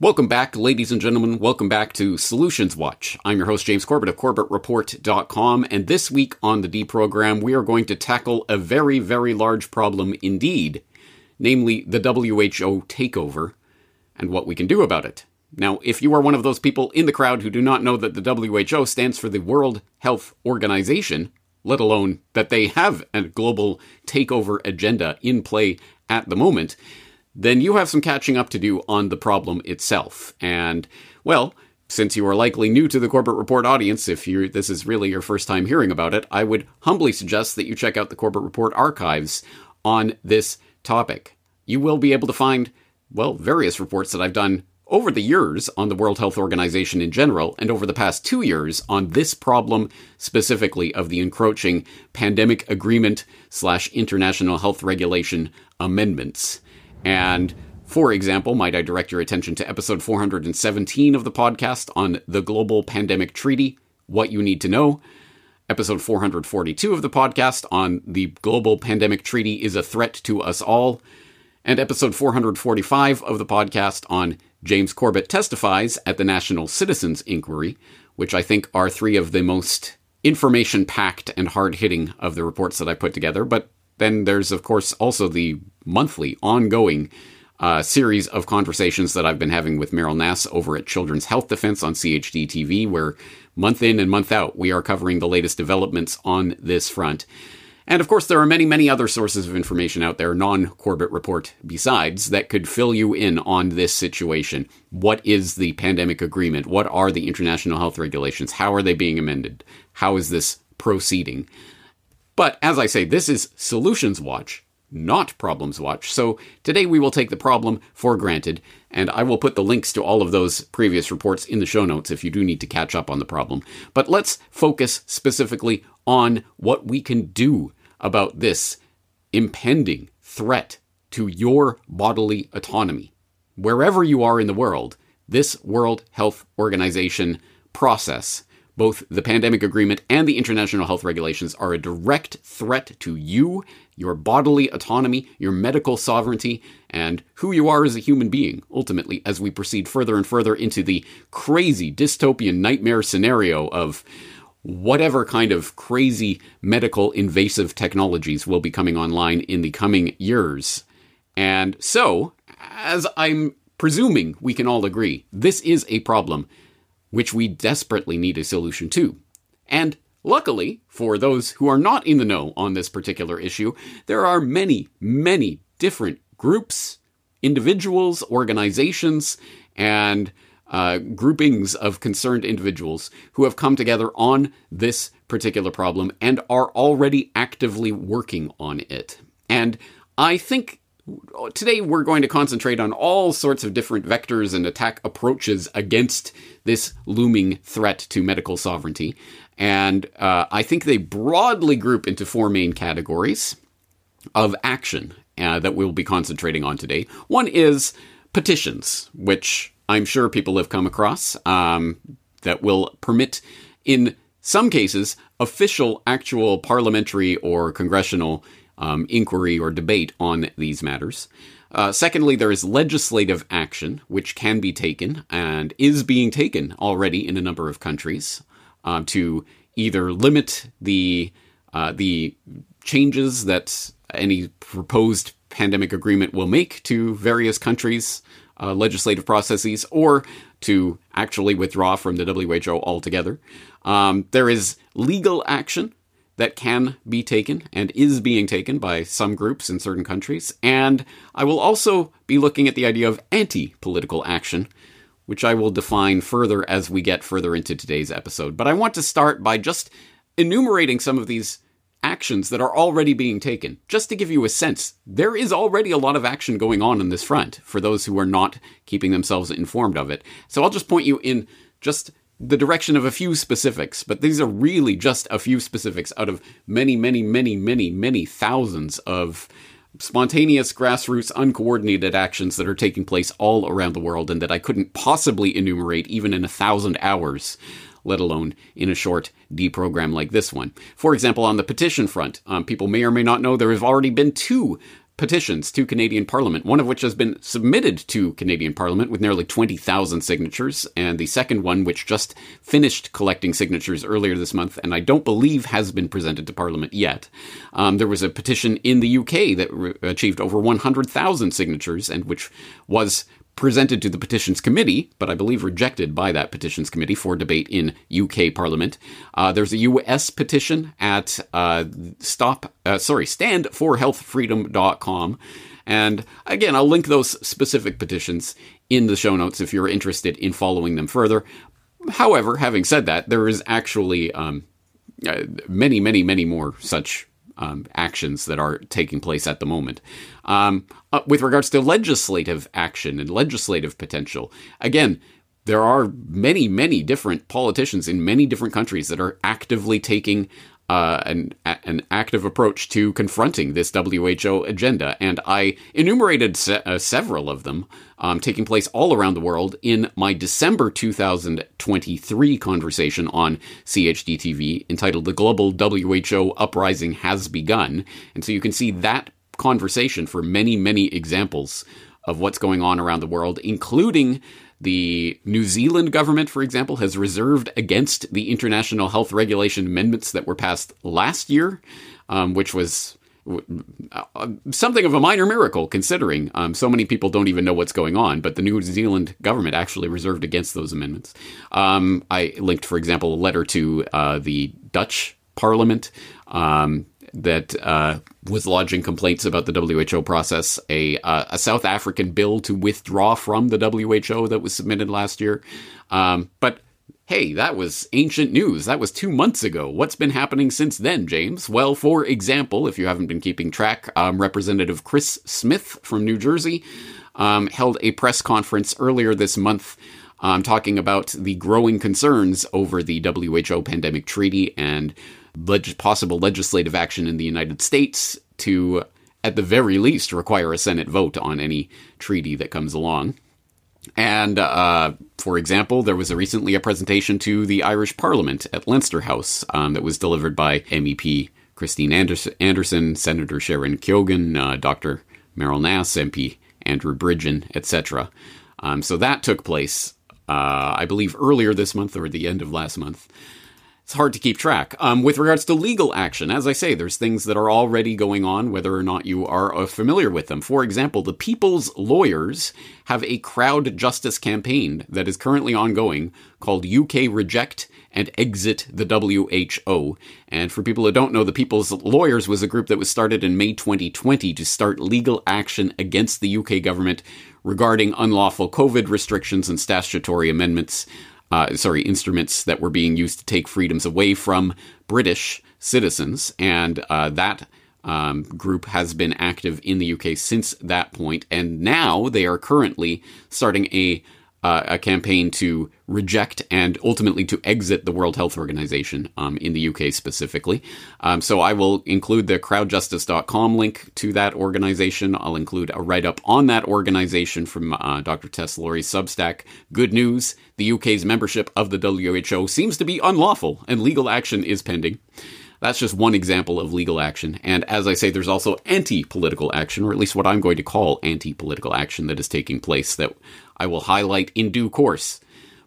Welcome back, ladies and gentlemen. Welcome back to Solutions Watch. I'm your host, James Corbett of CorbettReport.com, and this week on the D program, we are going to tackle a very, very large problem indeed, namely the WHO takeover and what we can do about it. Now, if you are one of those people in the crowd who do not know that the WHO stands for the World Health Organization, let alone that they have a global takeover agenda in play at the moment, then you have some catching up to do on the problem itself. And, well, since you are likely new to the Corbett Report audience, if you this is really your first time hearing about it, I would humbly suggest that you check out the Corbett Report archives on this topic. You will be able to find, well, various reports that I've done over the years on the World Health Organization in general, and over the past two years on this problem specifically of the encroaching pandemic agreement slash international health regulation amendments. And for example, might I direct your attention to episode 417 of the podcast on the Global Pandemic Treaty, What You Need to Know, episode 442 of the podcast on the Global Pandemic Treaty is a Threat to Us All, and episode 445 of the podcast on James Corbett Testifies at the National Citizens Inquiry, which I think are three of the most information packed and hard hitting of the reports that I put together, but then there's, of course, also the monthly, ongoing uh, series of conversations that I've been having with Meryl Nass over at Children's Health Defense on CHD TV, where month in and month out we are covering the latest developments on this front. And of course, there are many, many other sources of information out there, non Corbett Report besides, that could fill you in on this situation. What is the pandemic agreement? What are the international health regulations? How are they being amended? How is this proceeding? But as I say, this is Solutions Watch, not Problems Watch. So today we will take the problem for granted, and I will put the links to all of those previous reports in the show notes if you do need to catch up on the problem. But let's focus specifically on what we can do about this impending threat to your bodily autonomy. Wherever you are in the world, this World Health Organization process both the pandemic agreement and the international health regulations are a direct threat to you, your bodily autonomy, your medical sovereignty, and who you are as a human being, ultimately, as we proceed further and further into the crazy dystopian nightmare scenario of whatever kind of crazy medical invasive technologies will be coming online in the coming years. And so, as I'm presuming we can all agree, this is a problem which we desperately need a solution to. And luckily, for those who are not in the know on this particular issue, there are many, many different groups, individuals, organizations, and uh, groupings of concerned individuals who have come together on this particular problem and are already actively working on it. And I think today we're going to concentrate on all sorts of different vectors and attack approaches against this looming threat to medical sovereignty. And uh, I think they broadly group into four main categories of action uh, that we'll be concentrating on today. One is petitions, which I'm sure people have come across, um, that will permit, in some cases, official, actual parliamentary or congressional um, inquiry or debate on these matters. Uh, secondly, there is legislative action, which can be taken and is being taken already in a number of countries uh, to either limit the uh, the changes that any proposed pandemic agreement will make to various countries' uh, legislative processes, or to actually withdraw from the WHO altogether. Um, there is legal action, that can be taken and is being taken by some groups in certain countries. And I will also be looking at the idea of anti political action, which I will define further as we get further into today's episode. But I want to start by just enumerating some of these actions that are already being taken. Just to give you a sense, there is already a lot of action going on in this front for those who are not keeping themselves informed of it. So I'll just point you in just the direction of a few specifics, but these are really just a few specifics out of many, many, many, many, many thousands of spontaneous, grassroots, uncoordinated actions that are taking place all around the world and that I couldn't possibly enumerate even in a thousand hours, let alone in a short D program like this one. For example, on the petition front, um, people may or may not know there have already been two petitions to Canadian Parliament, one of which has been submitted to Canadian Parliament with nearly 20,000 signatures, and the second one, which just finished collecting signatures earlier this month, and I don't believe has been presented to Parliament yet. Um, there was a petition in the UK that re- achieved over 100,000 signatures and which was presented to the Petitions Committee, but I believe rejected by that Petitions Committee for debate in UK Parliament. Uh, there's a US petition at uh, stop, uh, sorry, standforhealthfreedom.com. And again, I'll link those specific petitions in the show notes if you're interested in following them further. However, having said that, there is actually um, uh, many, many, many more such um, actions that are taking place at the moment. Um, uh, with regards to legislative action and legislative potential, again, there are many, many different politicians in many different countries that are actively taking uh, an an active approach to confronting this WHO agenda, and I enumerated se- uh, several of them um, taking place all around the world in my December 2023 conversation on CHDTV entitled "The Global WHO Uprising Has Begun," and so you can see that conversation for many, many examples of what's going on around the world, including the New Zealand government, for example, has reserved against the international health regulation amendments that were passed last year, um, which was uh, something of a minor miracle considering um, so many people don't even know what's going on. But the New Zealand government actually reserved against those amendments. Um, I linked, for example, a letter to uh, the Dutch Parliament. Um, that uh, was lodging complaints about the WHO process, a, uh, a South African bill to withdraw from the WHO that was submitted last year. Um, but hey, that was ancient news. That was two months ago. What's been happening since then, James? Well, for example, if you haven't been keeping track, um, Representative Chris Smith from New Jersey um, held a press conference earlier this month. Um, talking about the growing concerns over the WHO pandemic treaty and leg- possible legislative action in the United States to, at the very least, require a Senate vote on any treaty that comes along. And uh, for example, there was a recently a presentation to the Irish Parliament at Leinster House um, that was delivered by MEP Christine Anderson, Senator Sharon Keoghan, uh, Dr. Meryl Nass, MP Andrew Bridgen, etc. Um, so that took place, uh, I believe, earlier this month or at the end of last month it's hard to keep track. Um, with regards to legal action, as I say, there's things that are already going on, whether or not you are uh, familiar with them. For example, the People's Lawyers have a crowd justice campaign that is currently ongoing called UK Reject and Exit the WHO. And for people who don't know, the People's Lawyers was a group that was started in May 2020 to start legal action against the UK government regarding unlawful COVID restrictions and statutory amendments uh, sorry, instruments that were being used to take freedoms away from British citizens, and uh, that um, group has been active in the UK since that point, and now they are currently starting a uh, a campaign to reject and ultimately to exit the World Health Organization um, in the UK specifically. Um, so I will include the crowdjustice.com link to that organization. I'll include a write up on that organization from uh, Dr. Tess Lawrie's Substack. Good news the UK's membership of the WHO seems to be unlawful and legal action is pending. That's just one example of legal action. And as I say, there's also anti political action, or at least what I'm going to call anti political action that is taking place that I will highlight in due course.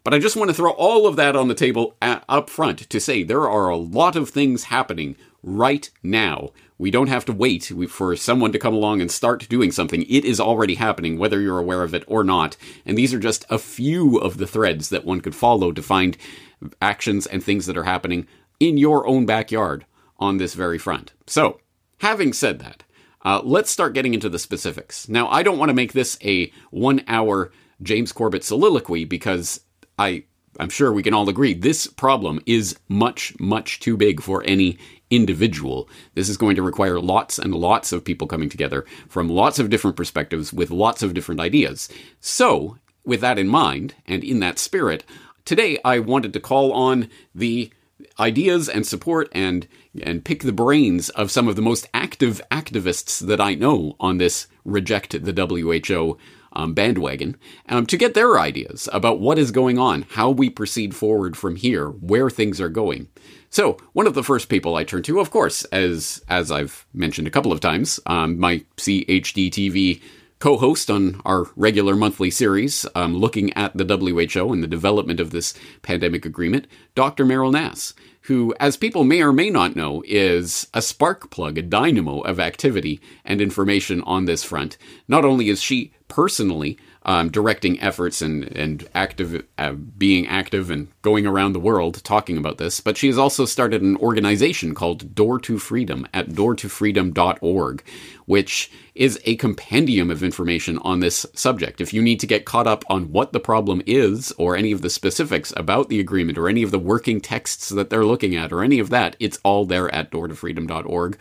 But I just want to throw all of that on the table at, up front to say there are a lot of things happening right now. We don't have to wait for someone to come along and start doing something. It is already happening, whether you're aware of it or not. And these are just a few of the threads that one could follow to find actions and things that are happening in your own backyard on this very front. So, having said that, uh, let's start getting into the specifics. Now, I don't want to make this a one hour James Corbett soliloquy because I I'm sure we can all agree this problem is much much too big for any individual. This is going to require lots and lots of people coming together from lots of different perspectives with lots of different ideas. So, with that in mind and in that spirit, today I wanted to call on the ideas and support and and pick the brains of some of the most active activists that I know on this reject the WHO um, bandwagon um, to get their ideas about what is going on, how we proceed forward from here, where things are going. So one of the first people I turn to, of course, as as I've mentioned a couple of times, um, my CHD TV co-host on our regular monthly series, um, looking at the WHO and the development of this pandemic agreement, Dr. Meryl Nass, who, as people may or may not know, is a spark plug, a dynamo of activity and information on this front. Not only is she personally um, directing efforts and and active, uh, being active and going around the world talking about this. But she has also started an organization called Door to Freedom at doortofreedom.org, which is a compendium of information on this subject. If you need to get caught up on what the problem is, or any of the specifics about the agreement, or any of the working texts that they're looking at, or any of that, it's all there at doortofreedom.org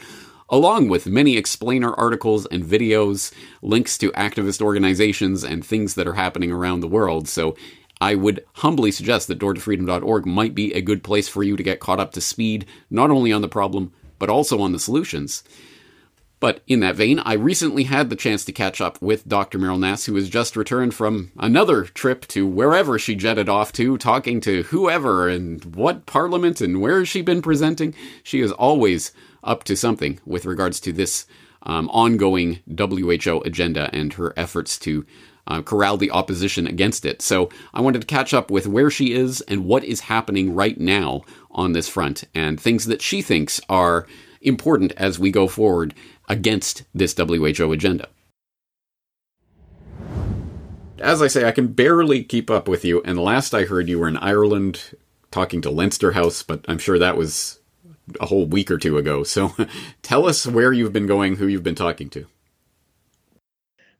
along with many explainer articles and videos, links to activist organizations, and things that are happening around the world. So I would humbly suggest that doortofreedom.org might be a good place for you to get caught up to speed, not only on the problem, but also on the solutions. But in that vein, I recently had the chance to catch up with Dr. Meryl Nass, who has just returned from another trip to wherever she jetted off to, talking to whoever and what parliament and where has she been presenting. She is always up to something with regards to this um, ongoing WHO agenda and her efforts to uh, corral the opposition against it. So I wanted to catch up with where she is and what is happening right now on this front and things that she thinks are important as we go forward against this WHO agenda. As I say, I can barely keep up with you, and last I heard you were in Ireland talking to Leinster House, but I'm sure that was a whole week or two ago. So tell us where you've been going, who you've been talking to.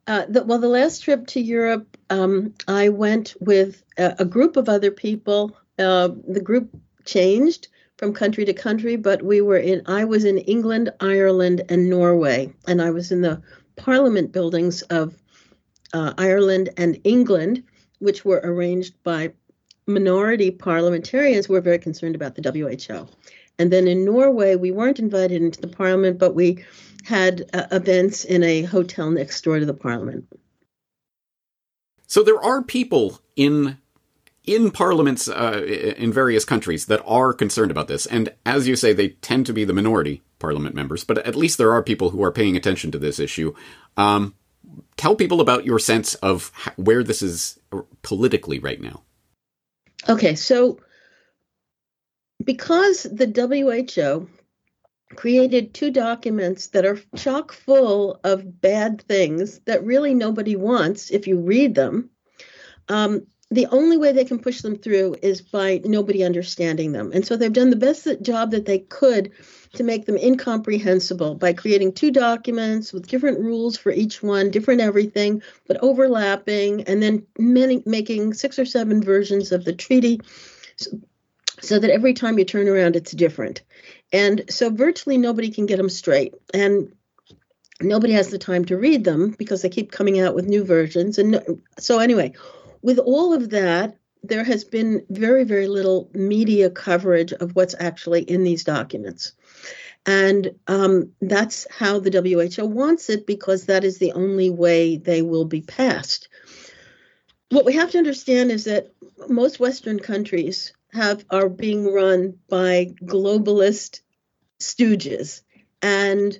Uh, the, well, the last trip to Europe, um, I went with a, a, group of other people. Uh, the group changed from country to country, but we were in. I was in England, Ireland, and Norway, and I was in the Parliament buildings of uh, Ireland and England, which were arranged by minority parliamentarians who were very concerned about the WHO. And then in Norway, we weren't invited into the parliament, but we had uh, events in a hotel next door to the parliament. So there are people in in parliaments uh, in various countries that are concerned about this, and as you say, they tend to be the minority parliament members. But at least there are people who are paying attention to this issue. Um, tell people about your sense of where this is politically right now. Okay, so because the WHO created two documents that are chock full of bad things that really nobody wants if you read them. Um, the only way they can push them through is by nobody understanding them. And so they've done the best job that they could to make them incomprehensible by creating two documents with different rules for each one, different everything, but overlapping, and then many, making six or seven versions of the treaty so that every time you turn around, it's different. And so virtually nobody can get them straight. And nobody has the time to read them because they keep coming out with new versions. And no, so, anyway, with all of that, there has been very, very little media coverage of what's actually in these documents. And um, that's how the WHO wants it because that is the only way they will be passed. What we have to understand is that most Western countries have are being run by globalist stooges. And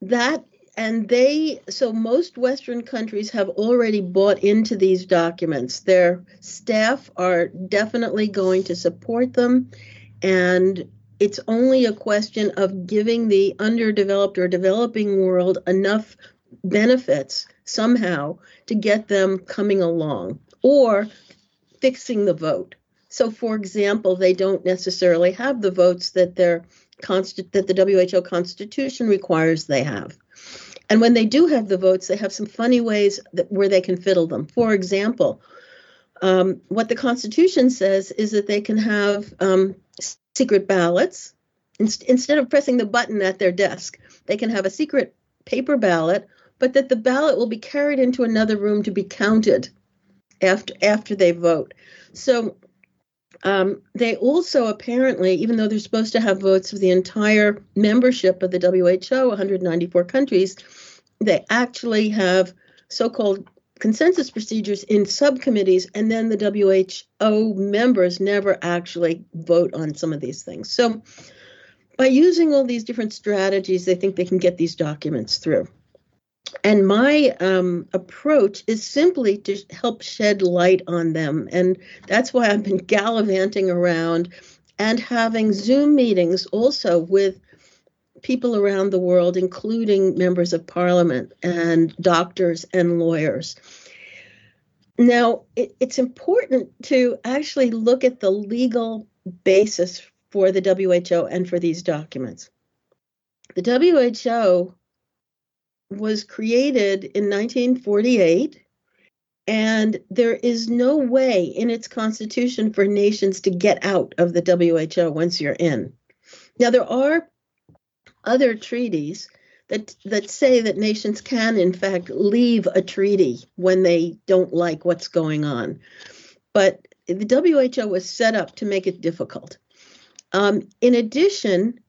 that and they so most western countries have already bought into these documents. Their staff are definitely going to support them. And it's only a question of giving the underdeveloped or developing world enough benefits somehow to get them coming along. Or fixing the vote. So, for example, they don't necessarily have the votes that their that the WHO Constitution requires they have. And when they do have the votes, they have some funny ways that, where they can fiddle them. For example, um, what the Constitution says is that they can have um, secret ballots. In- instead of pressing the button at their desk, they can have a secret paper ballot, but that the ballot will be carried into another room to be counted after after they vote. So um, they also apparently, even though they're supposed to have votes of the entire membership of the WHO, 194 countries, they actually have so called consensus procedures in subcommittees, and then the WHO members never actually vote on some of these things. So, by using all these different strategies, they think they can get these documents through. And my um, approach is simply to help shed light on them. And that's why I've been gallivanting around and having Zoom meetings also with people around the world, including members of parliament and doctors and lawyers. Now, it, it's important to actually look at the legal basis for the WHO and for these documents. The WHO was created in 1948, and there is no way in its constitution for nations to get out of the WHO once you're in. Now, there are other treaties that that say that nations can in fact leave a treaty when they don't like what's going on. But the who was set up to make it difficult. Um, in addition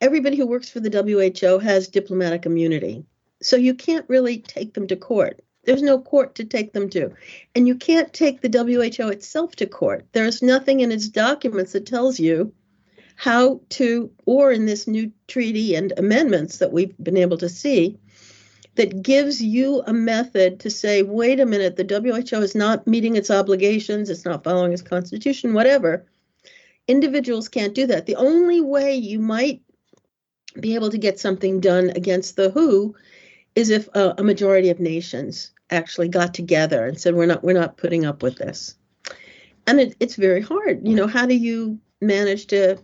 everybody who works for the who has diplomatic immunity so you can't really take them to court there's no court to take them to and you can't take the who itself to court there's nothing in its documents that tells you how to, or in this new treaty and amendments that we've been able to see, that gives you a method to say, wait a minute, the WHO is not meeting its obligations, it's not following its constitution, whatever. Individuals can't do that. The only way you might be able to get something done against the WHO is if a, a majority of nations actually got together and said, we're not, we're not putting up with this. And it, it's very hard. You know, how do you manage to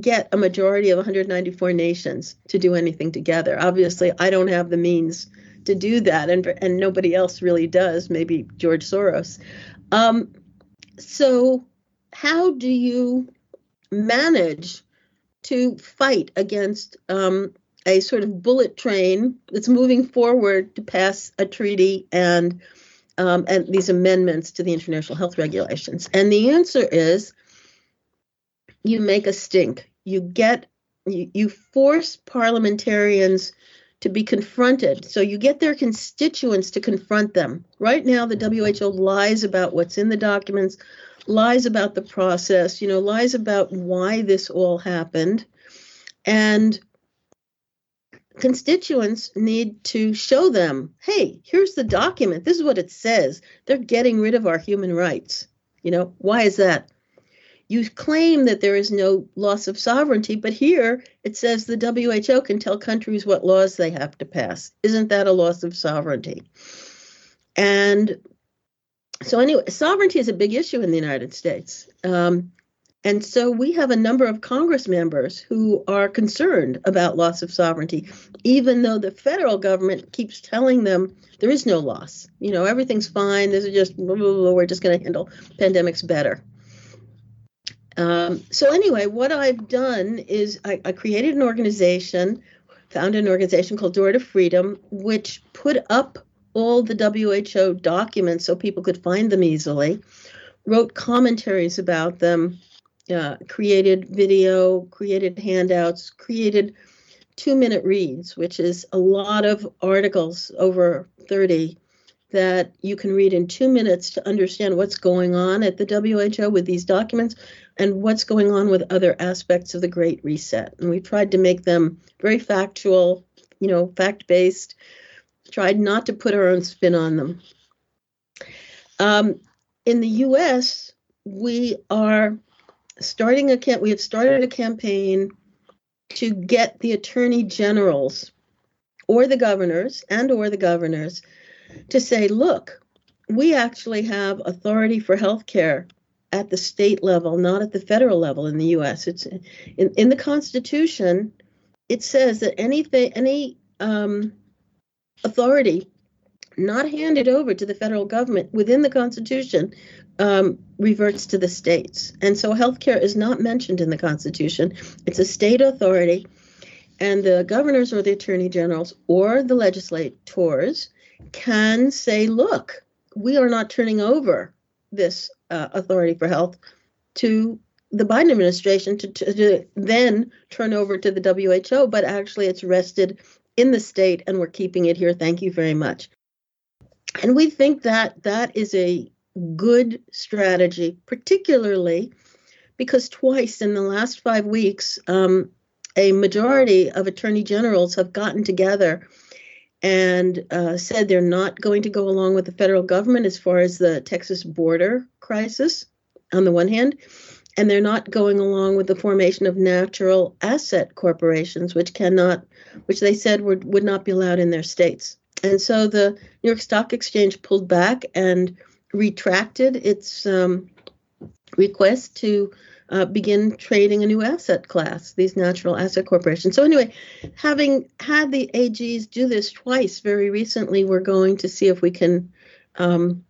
get a majority of 194 nations to do anything together. Obviously, I don't have the means to do that, and and nobody else really does. Maybe George Soros. Um, so, how do you manage to fight against um, a sort of bullet train that's moving forward to pass a treaty and um, and these amendments to the international health regulations? And the answer is you make a stink. You get you, you force parliamentarians to be confronted. So you get their constituents to confront them. Right now, the WHO lies about what's in the documents, lies about the process, you know, lies about why this all happened. And constituents need to show them hey, here's the document. This is what it says. They're getting rid of our human rights. You know, why is that? you claim that there is no loss of sovereignty, but here it says the WHO can tell countries what laws they have to pass. Isn't that a loss of sovereignty? And so, anyway, sovereignty is a big issue in the United States. Um, and so we have a number of Congress members who are concerned about loss of sovereignty, even though the federal government keeps telling them there is no loss. You know, everything's fine. This is just, we're just going to handle pandemics better. Um, so anyway, what I've done is I, I, created an organization, founded an organization called Door to Freedom, which put up all the WHO documents so people could find them easily, wrote commentaries about them, uh, created video, created handouts, created two minute reads, which is a lot of articles over 30 that you can read in two minutes to understand what's going on at the WHO with these documents and what's going on with other aspects of the Great Reset. And we tried to make them very factual, you know, fact based, tried not to put our own spin on them. Um, in the US, we are starting a camp, we have started a campaign to get the attorney generals or the governors and or the governors to say, look, we actually have authority for health care at the state level, not at the federal level in the U.S. It's in, in the Constitution. It says that anything, any um, authority not handed over to the federal government within the Constitution um, reverts to the states. And so healthcare is not mentioned in the Constitution. It's a state authority, and the governors or the attorney generals or the legislators can say, look, we are not turning over this uh, authority for health to the Biden administration to, to, to, then turn over to the WHO, but actually it's rested in the state and we're keeping it here. Thank you very much. And we think that that is a good strategy, particularly because twice in the last five weeks, um, a majority of attorney generals have gotten together and uh, said they're not going to go along with the federal government as far as the Texas border crisis, on the one hand, and they're not going along with the formation of natural asset corporations, which cannot, which they said would, would not be allowed in their states. And so the New York Stock Exchange pulled back and retracted its um, request to uh, begin trading a new asset class, these natural asset corporations. So, anyway, having had the AGs do this twice very recently, we're going to see if we can. Um,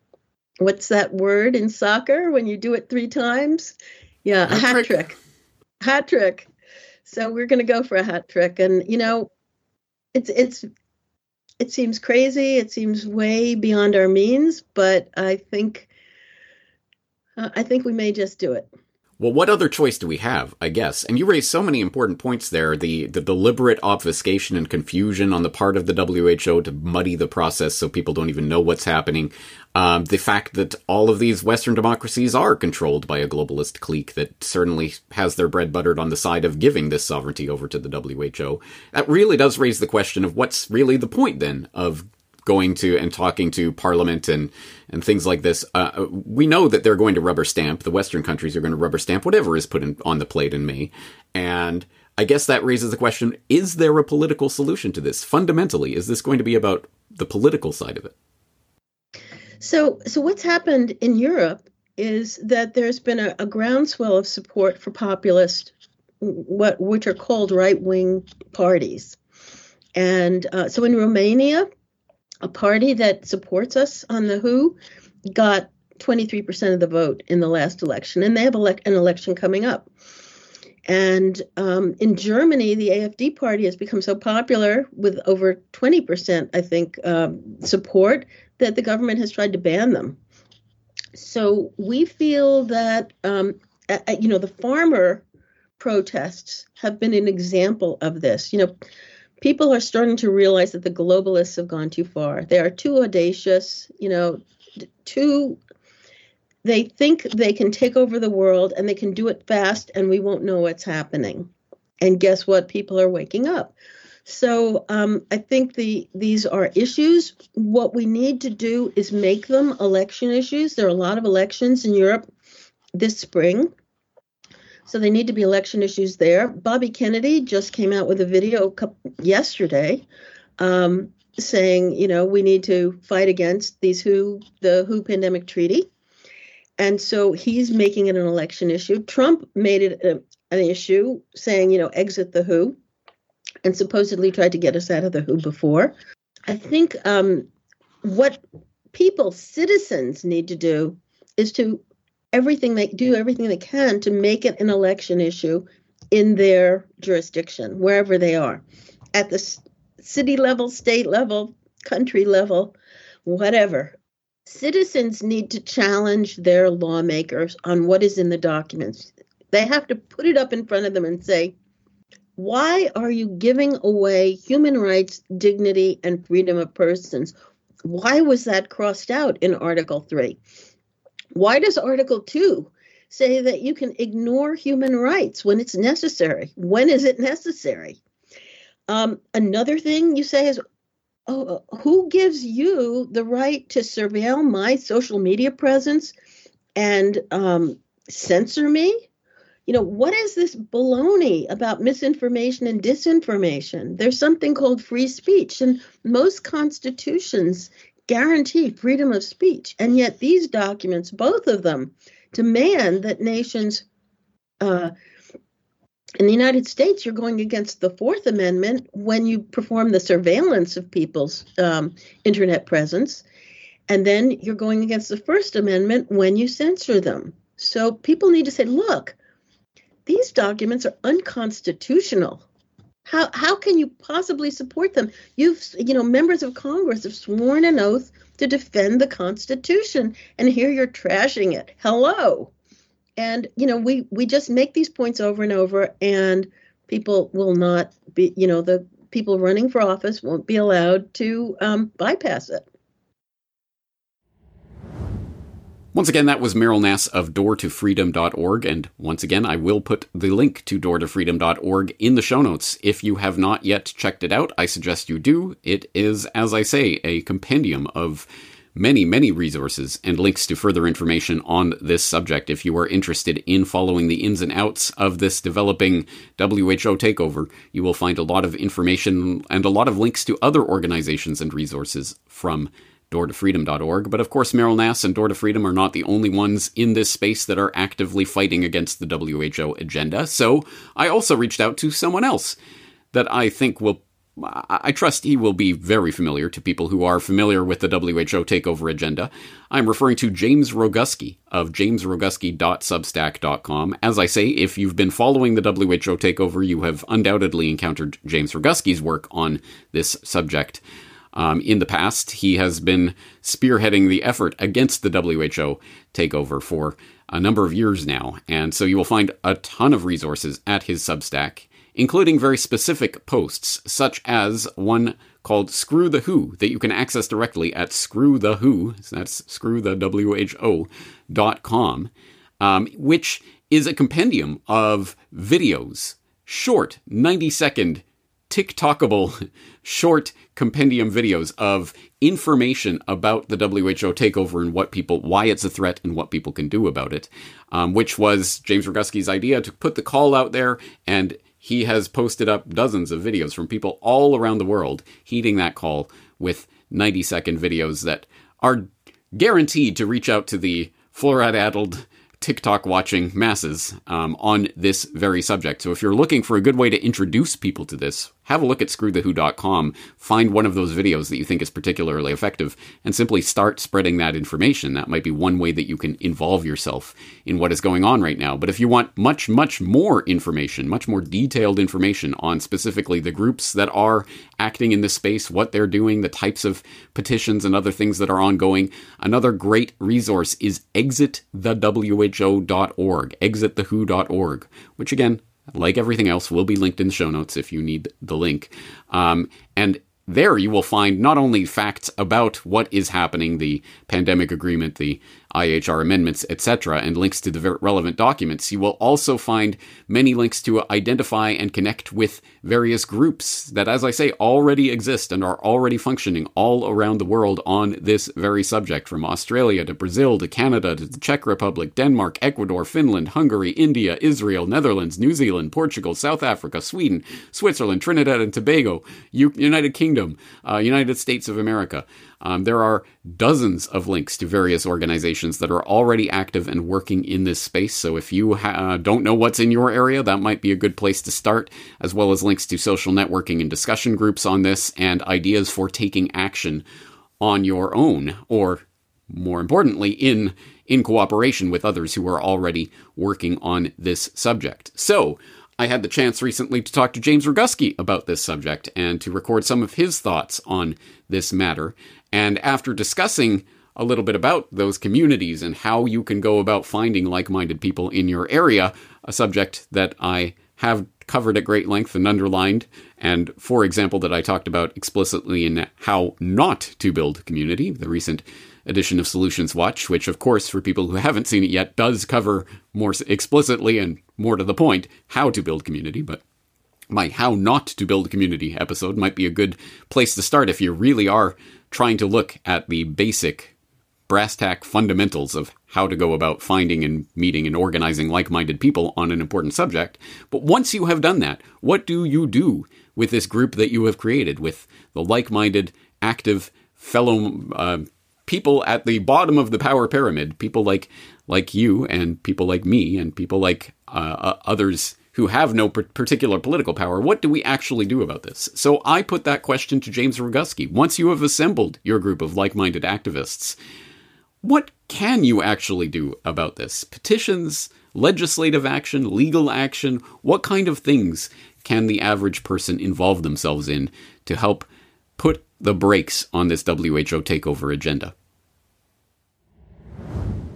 what's that word in soccer when you do it three times? Yeah, a hat trick. Hat trick. So we're going to go for a hat trick, and you know, it's it's it seems crazy. It seems way beyond our means, but I think uh, I think we may just do it. Well, what other choice do we have, I guess? And you raised so many important points there. The, the deliberate obfuscation and confusion on the part of the WHO to muddy the process so people don't even know what's happening. Um, the fact that all of these Western democracies are controlled by a globalist clique that certainly has their bread buttered on the side of giving this sovereignty over to the WHO. That really does raise the question of what's really the point then of going to and talking to Parliament and and things like this, uh, we know that they're going to rubber stamp. The Western countries are going to rubber stamp whatever is put in, on the plate in May, and I guess that raises the question: Is there a political solution to this? Fundamentally, is this going to be about the political side of it? So, so what's happened in Europe is that there's been a, a groundswell of support for populist, what which are called right wing parties, and uh, so in Romania a party that supports us on the WHO got 23% of the vote in the last election, and they have an election coming up. And um, in Germany, the AFD party has become so popular with over 20%, I think, um, support that the government has tried to ban them. So we feel that, um, you know, the farmer protests have been an example of this. You know, people are starting to realize that the globalists have gone too far. They are too audacious, you know, too they think they can take over the world and they can do it fast and we won't know what's happening. And guess what? People are waking up. So um, I think the these are issues. What we need to do is make them election issues. There are a lot of elections in Europe this spring. So they need to be election issues there. Bobby Kennedy just came out with a video yesterday um, saying, you know, we need to fight against these WHO, the WHO pandemic treaty. And so he's making it an election issue. Trump made it a, an issue saying, you know, exit the WHO and supposedly tried to get us out of the WHO before. I think um, what people, citizens, need to do is to everything they do everything they can to make it an election issue in their jurisdiction wherever they are. At the city level state level country level whatever. Citizens need to challenge their lawmakers on what is in the documents. They have to put it up in front of them and say why are you giving away human rights dignity and freedom of persons? Why was that crossed out in article 3 why does Article 2 say that you can ignore human rights when it's necessary? When is it necessary? Um, another thing you say is, oh, who gives you the right to surveil my social media presence and um, censor me? You know, what is this baloney about misinformation and disinformation? There's something called free speech, and most constitutions guarantee freedom of speech. And yet, these documents, both of them, demand that nations uh, in the United States, you're going against the Fourth Amendment when you perform the surveillance of people's um, internet presence. And then you're going against the First Amendment when you censor them. So people need to say, look, these documents are unconstitutional. How how can you possibly support them? You've you know members of Congress have sworn an oath to defend the Constitution, and here you're trashing it. Hello, and you know we we just make these points over and over, and people will not be you know the people running for office won't be allowed to um, bypass it. Once again, that was Meryl Nass of doortofreedom.org. And once again, I will put the link to doortofreedom.org in the show notes. If you have not yet checked it out, I suggest you do. It is, as I say, a compendium of many, many resources and links to further information on this subject if you are interested in following the ins and outs of this developing WHO takeover. You will find a lot of information and a lot of links to other organizations and resources from doortofreedom.org. But of course, Meryl Nass and Door to Freedom are not the only ones in this space that are actively fighting against the WHO agenda. So I also reached out to someone else that I think will. I trust he will be very familiar to people who are familiar with the WHO takeover agenda. I'm referring to James Roguski of jamesroguski.substack.com. As I say, if you've been following the WHO takeover, you have undoubtedly encountered James Roguski's work on this subject. Um, in the past, he has been spearheading the effort against the WHO takeover for a number of years now. And so you will find a ton of resources at his Substack, including very specific posts, such as one called Screw the Who that you can access directly at Screw the Who, so that's screwthewho.com, um, which is a compendium of videos, short, 90 second TikTokable short compendium videos of information about the WHO takeover and what people, why it's a threat and what people can do about it, um, which was James Roguski's idea to put the call out there. And he has posted up dozens of videos from people all around the world heeding that call with 90 second videos that are guaranteed to reach out to the fluoride addled TikTok watching masses um, on this very subject. So if you're looking for a good way to introduce people to this, have a look at screwthewho.com, find one of those videos that you think is particularly effective, and simply start spreading that information. That might be one way that you can involve yourself in what is going on right now. But if you want much, much more information, much more detailed information on specifically the groups that are acting in this space, what they're doing, the types of petitions and other things that are ongoing, another great resource is exitthewho.org, exitthewho.org, which again, like everything else, will be linked in the show notes if you need the link. Um, and there you will find not only facts about what is happening, the pandemic agreement, the IHR amendments, etc., and links to the relevant documents. You will also find many links to identify and connect with various groups that, as I say, already exist and are already functioning all around the world on this very subject, from Australia to Brazil to Canada to the Czech Republic, Denmark, Ecuador, Finland, Hungary, India, Israel, Netherlands, New Zealand, Portugal, South Africa, Sweden, Switzerland, Trinidad and Tobago, U- United Kingdom, uh, United States of America. Um, there are dozens of links to various organizations that are already active and working in this space. So if you ha- uh, don't know what's in your area, that might be a good place to start, as well as links to social networking and discussion groups on this and ideas for taking action on your own, or more importantly, in in cooperation with others who are already working on this subject. So, I had the chance recently to talk to James Roguski about this subject and to record some of his thoughts on this matter. And after discussing a little bit about those communities and how you can go about finding like minded people in your area, a subject that I have covered at great length and underlined, and for example, that I talked about explicitly in How Not to Build Community, the recent edition of Solutions Watch, which, of course, for people who haven't seen it yet, does cover more explicitly and more to the point how to build community. But my How Not to Build Community episode might be a good place to start if you really are trying to look at the basic brass tack fundamentals of how to go about finding and meeting and organizing like minded people on an important subject. But once you have done that, what do you do with this group that you have created, with the like minded, active, fellow uh, people at the bottom of the power pyramid, people like like you and people like me and people like uh, others who have no particular political power, what do we actually do about this? So I put that question to James Roguski. Once you have assembled your group of like minded activists, what can you actually do about this? Petitions, legislative action, legal action? What kind of things can the average person involve themselves in to help put the brakes on this WHO takeover agenda?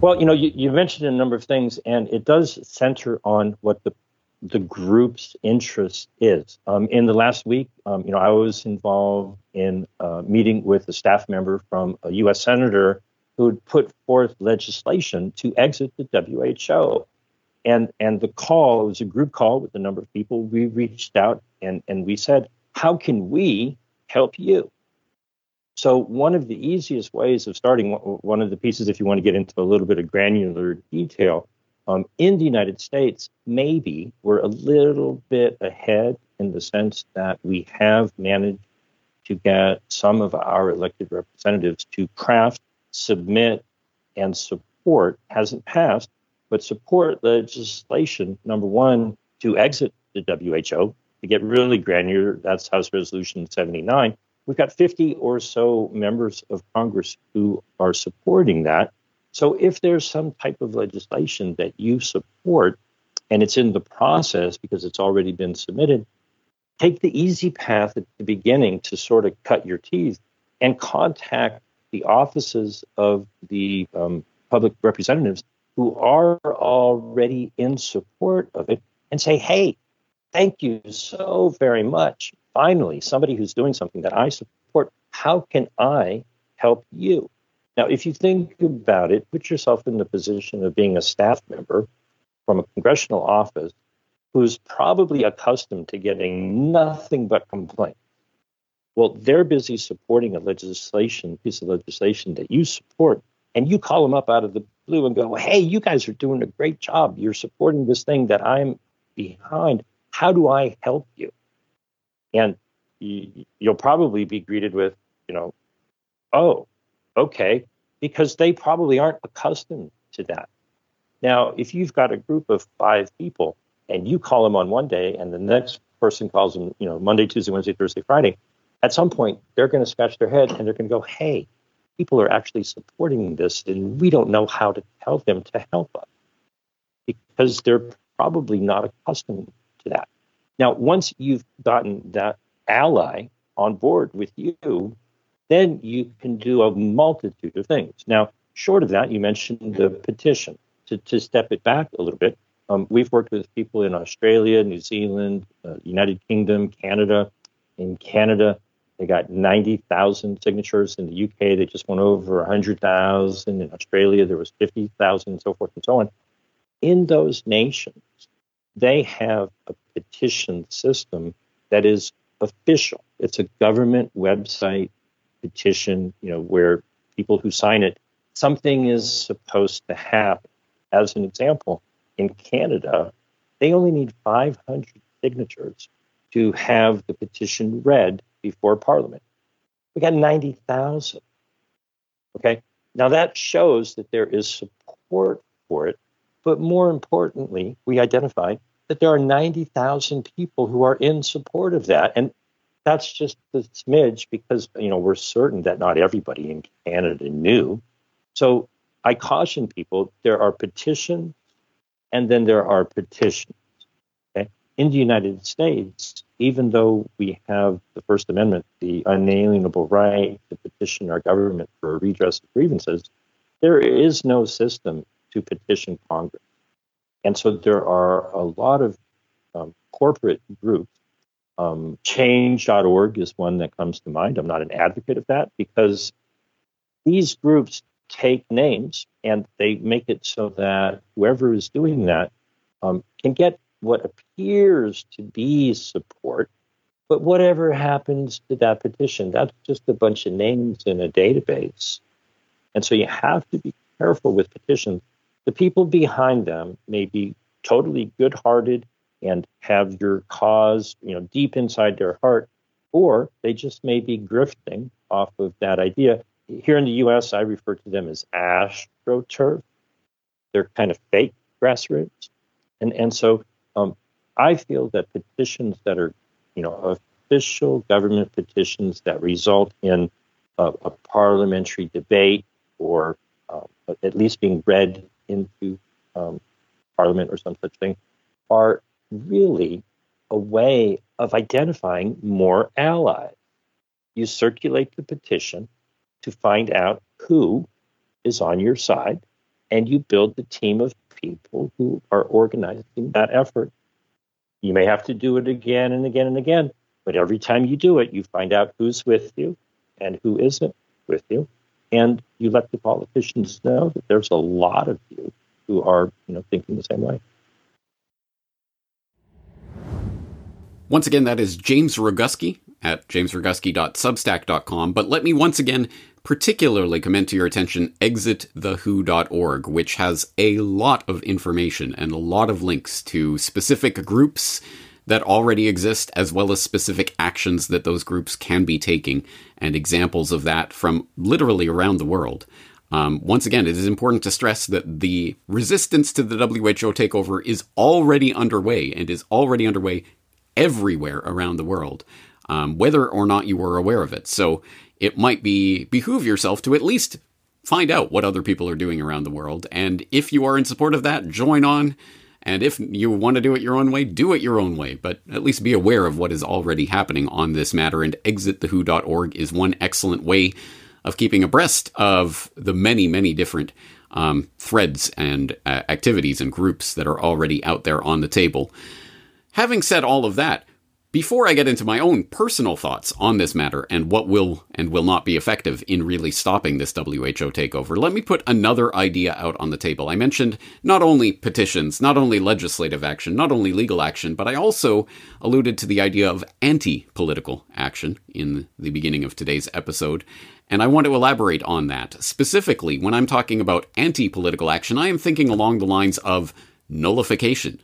Well, you know, you, you, mentioned a number of things, and it does center on what the the group's interest is. Um, in the last week, um, you know, I was involved in a meeting with a staff member from a U.S. senator who had put forth legislation to exit the WHO. And, and the call, was a group call with a number of people. We reached out and, and we said, How can we help you? So, one of the easiest ways of starting, one of the pieces, if you want to get into a little bit of granular detail, um, in the United States, maybe we're a little bit ahead in the sense that we have managed to get some of our elected representatives to craft, submit, and support, hasn't passed, but support legislation, number one, to exit the WHO. To get really granular, that's House Resolution 79. We've got 50 or so members of Congress who are supporting that. So if there's some type of legislation that you support and it's in the process because it's already been submitted, take the easy path at the beginning to sort of cut your teeth and contact the offices of the um, public representatives who are already in support of it and say, hey, thank you so very much. Finally, somebody who's doing something that I support, how can I help you? Now, if you think about it, put yourself in the position of being a staff member from a congressional office who's probably accustomed to getting nothing but complaints. Well, they're busy supporting a legislation, piece of legislation that you support, and you call them up out of the blue and go, "Hey, you guys are doing a great job. You're supporting this thing that I'm behind. How do I help you?" And you'll probably be greeted with, you know, "Oh, okay," because they probably aren't accustomed to that. Now, if you've got a group of five people and you call them on one day and the next person calls them, you know, Monday, Tuesday, Wednesday, Thursday, Friday, at some point they're going to scratch their head and they're going to go, hey, people are actually supporting this and we don't know how to tell them to help us because they're probably not accustomed to that. Now, once you've gotten that ally on board with you, then you can do a multitude of things. Now, short of that, you mentioned the petition. To, to step it back a little bit, um, we've worked with people in Australia, New Zealand, uh, United Kingdom, Canada. In Canada, they got 90,000 signatures. In the UK, they just went over 100,000. In Australia, there was 50,000, and so forth and so on. In those nations, they have a petition system that is official. It's a government website petition, you know, where people who sign it, something is supposed to happen. As an example, in Canada, they only need 500 signatures to have the petition read before Parliament. We got 90,000. Okay. Now that shows that there is support for it. But more importantly, we identified that there are 90,000 people who are in support of that. And that's just a smidge because, you know, we're certain that not everybody in Canada knew. So I caution people there are petitions and then there are petitions. Okay? In the United States, even though we have the First Amendment, the unalienable right to petition our government for a redress of grievances, there is no system to petition Congress. And so there are a lot of um, corporate groups. Um, change.org is one that comes to mind. I'm not an advocate of that because these groups take names and they make it so that whoever is doing that um, can get what appears to be support. But whatever happens to that petition, that's just a bunch of names in a database. And so you have to be careful with petitions. The people behind them may be totally good hearted and have your cause, you know, deep inside their heart, or they just may be grifting off of that idea here in the U.S., I refer to them as astroturf. They're kind of fake grassroots, and and so um, I feel that petitions that are, you know, official government petitions that result in a, a parliamentary debate or uh, at least being read into um, parliament or some such thing, are really a way of identifying more allies. You circulate the petition to find out who is on your side, and you build the team of people who are organizing that effort. You may have to do it again and again and again, but every time you do it, you find out who's with you and who isn't with you. and you let the politicians know that there's a lot of you who are, you know, thinking the same way. Once again, that is James Roguski at jamesroguski.substack.com. But let me once again particularly commend to your attention exitthewho.org, which has a lot of information and a lot of links to specific groups that already exist, as well as specific actions that those groups can be taking, and examples of that from literally around the world. Um, once again, it is important to stress that the resistance to the WHO takeover is already underway and is already underway everywhere around the world, um, whether or not you were aware of it. So it might be behoove yourself to at least find out what other people are doing around the world. And if you are in support of that, join on. And if you want to do it your own way, do it your own way. But at least be aware of what is already happening on this matter. And exitthewho.org is one excellent way of keeping abreast of the many, many different um, threads and uh, activities and groups that are already out there on the table. Having said all of that, before I get into my own personal thoughts on this matter and what will and will not be effective in really stopping this WHO takeover, let me put another idea out on the table. I mentioned not only petitions, not only legislative action, not only legal action, but I also alluded to the idea of anti political action in the beginning of today's episode. And I want to elaborate on that. Specifically, when I'm talking about anti political action, I am thinking along the lines of nullification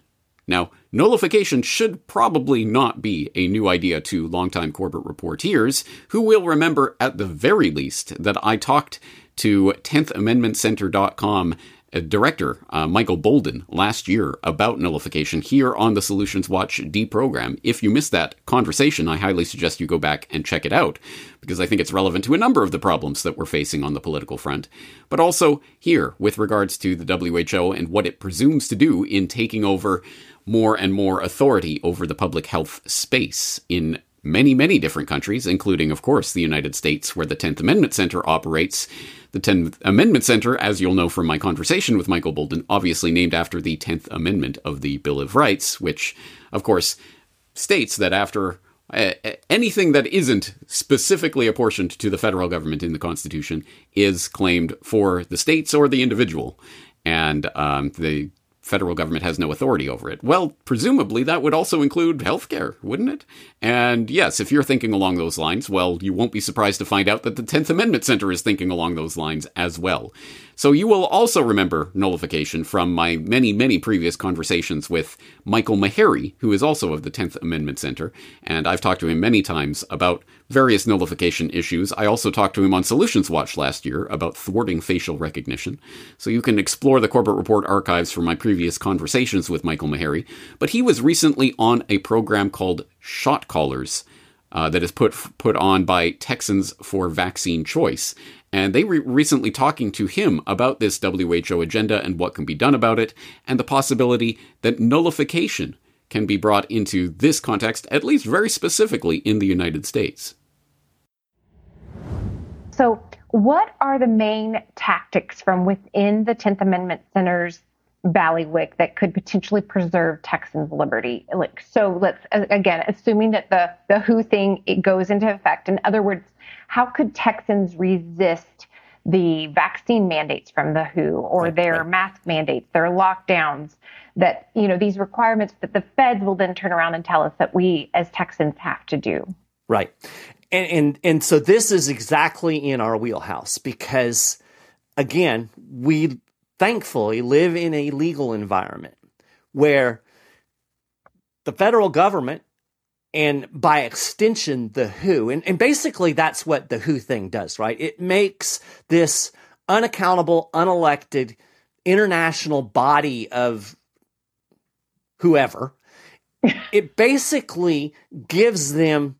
now, nullification should probably not be a new idea to longtime Corbett Reporters, who will remember at the very least that I talked to 10thamendmentcenter.com uh, director uh, Michael Boldin last year about nullification here on the Solutions Watch D program. If you missed that conversation, I highly suggest you go back and check it out because I think it's relevant to a number of the problems that we're facing on the political front, but also here with regards to the WHO and what it presumes to do in taking over more and more authority over the public health space in many, many different countries, including, of course, the United States, where the 10th Amendment Center operates. The 10th Amendment Center, as you'll know from my conversation with Michael Boldin, obviously named after the 10th Amendment of the Bill of Rights, which, of course, states that after uh, anything that isn't specifically apportioned to the federal government in the Constitution is claimed for the states or the individual. And um, the federal government has no authority over it. Well, presumably that would also include healthcare, wouldn't it? And yes, if you're thinking along those lines, well, you won't be surprised to find out that the 10th Amendment Center is thinking along those lines as well. So you will also remember nullification from my many, many previous conversations with Michael Maharrey, who is also of the 10th Amendment Center, and I've talked to him many times about various nullification issues. I also talked to him on Solutions Watch last year about thwarting facial recognition. So you can explore the Corbett Report archives for my previous conversations with Michael Maharrey. But he was recently on a program called Shot Callers. Uh, that is put put on by Texans for Vaccine Choice, and they were recently talking to him about this WHO agenda and what can be done about it, and the possibility that nullification can be brought into this context, at least very specifically in the United States. So, what are the main tactics from within the 10th Amendment Center's ballywick that could potentially preserve Texans' liberty? Like, so let's again, assuming that the the WHO thing it goes into effect. In other words, how could Texans resist the vaccine mandates from the WHO or right, their right. mask mandates, their lockdowns? That you know these requirements that the feds will then turn around and tell us that we as Texans have to do. Right and, and and so this is exactly in our wheelhouse because again we thankfully live in a legal environment where the federal government and by extension the who and, and basically that's what the who thing does right it makes this unaccountable unelected international body of whoever it basically gives them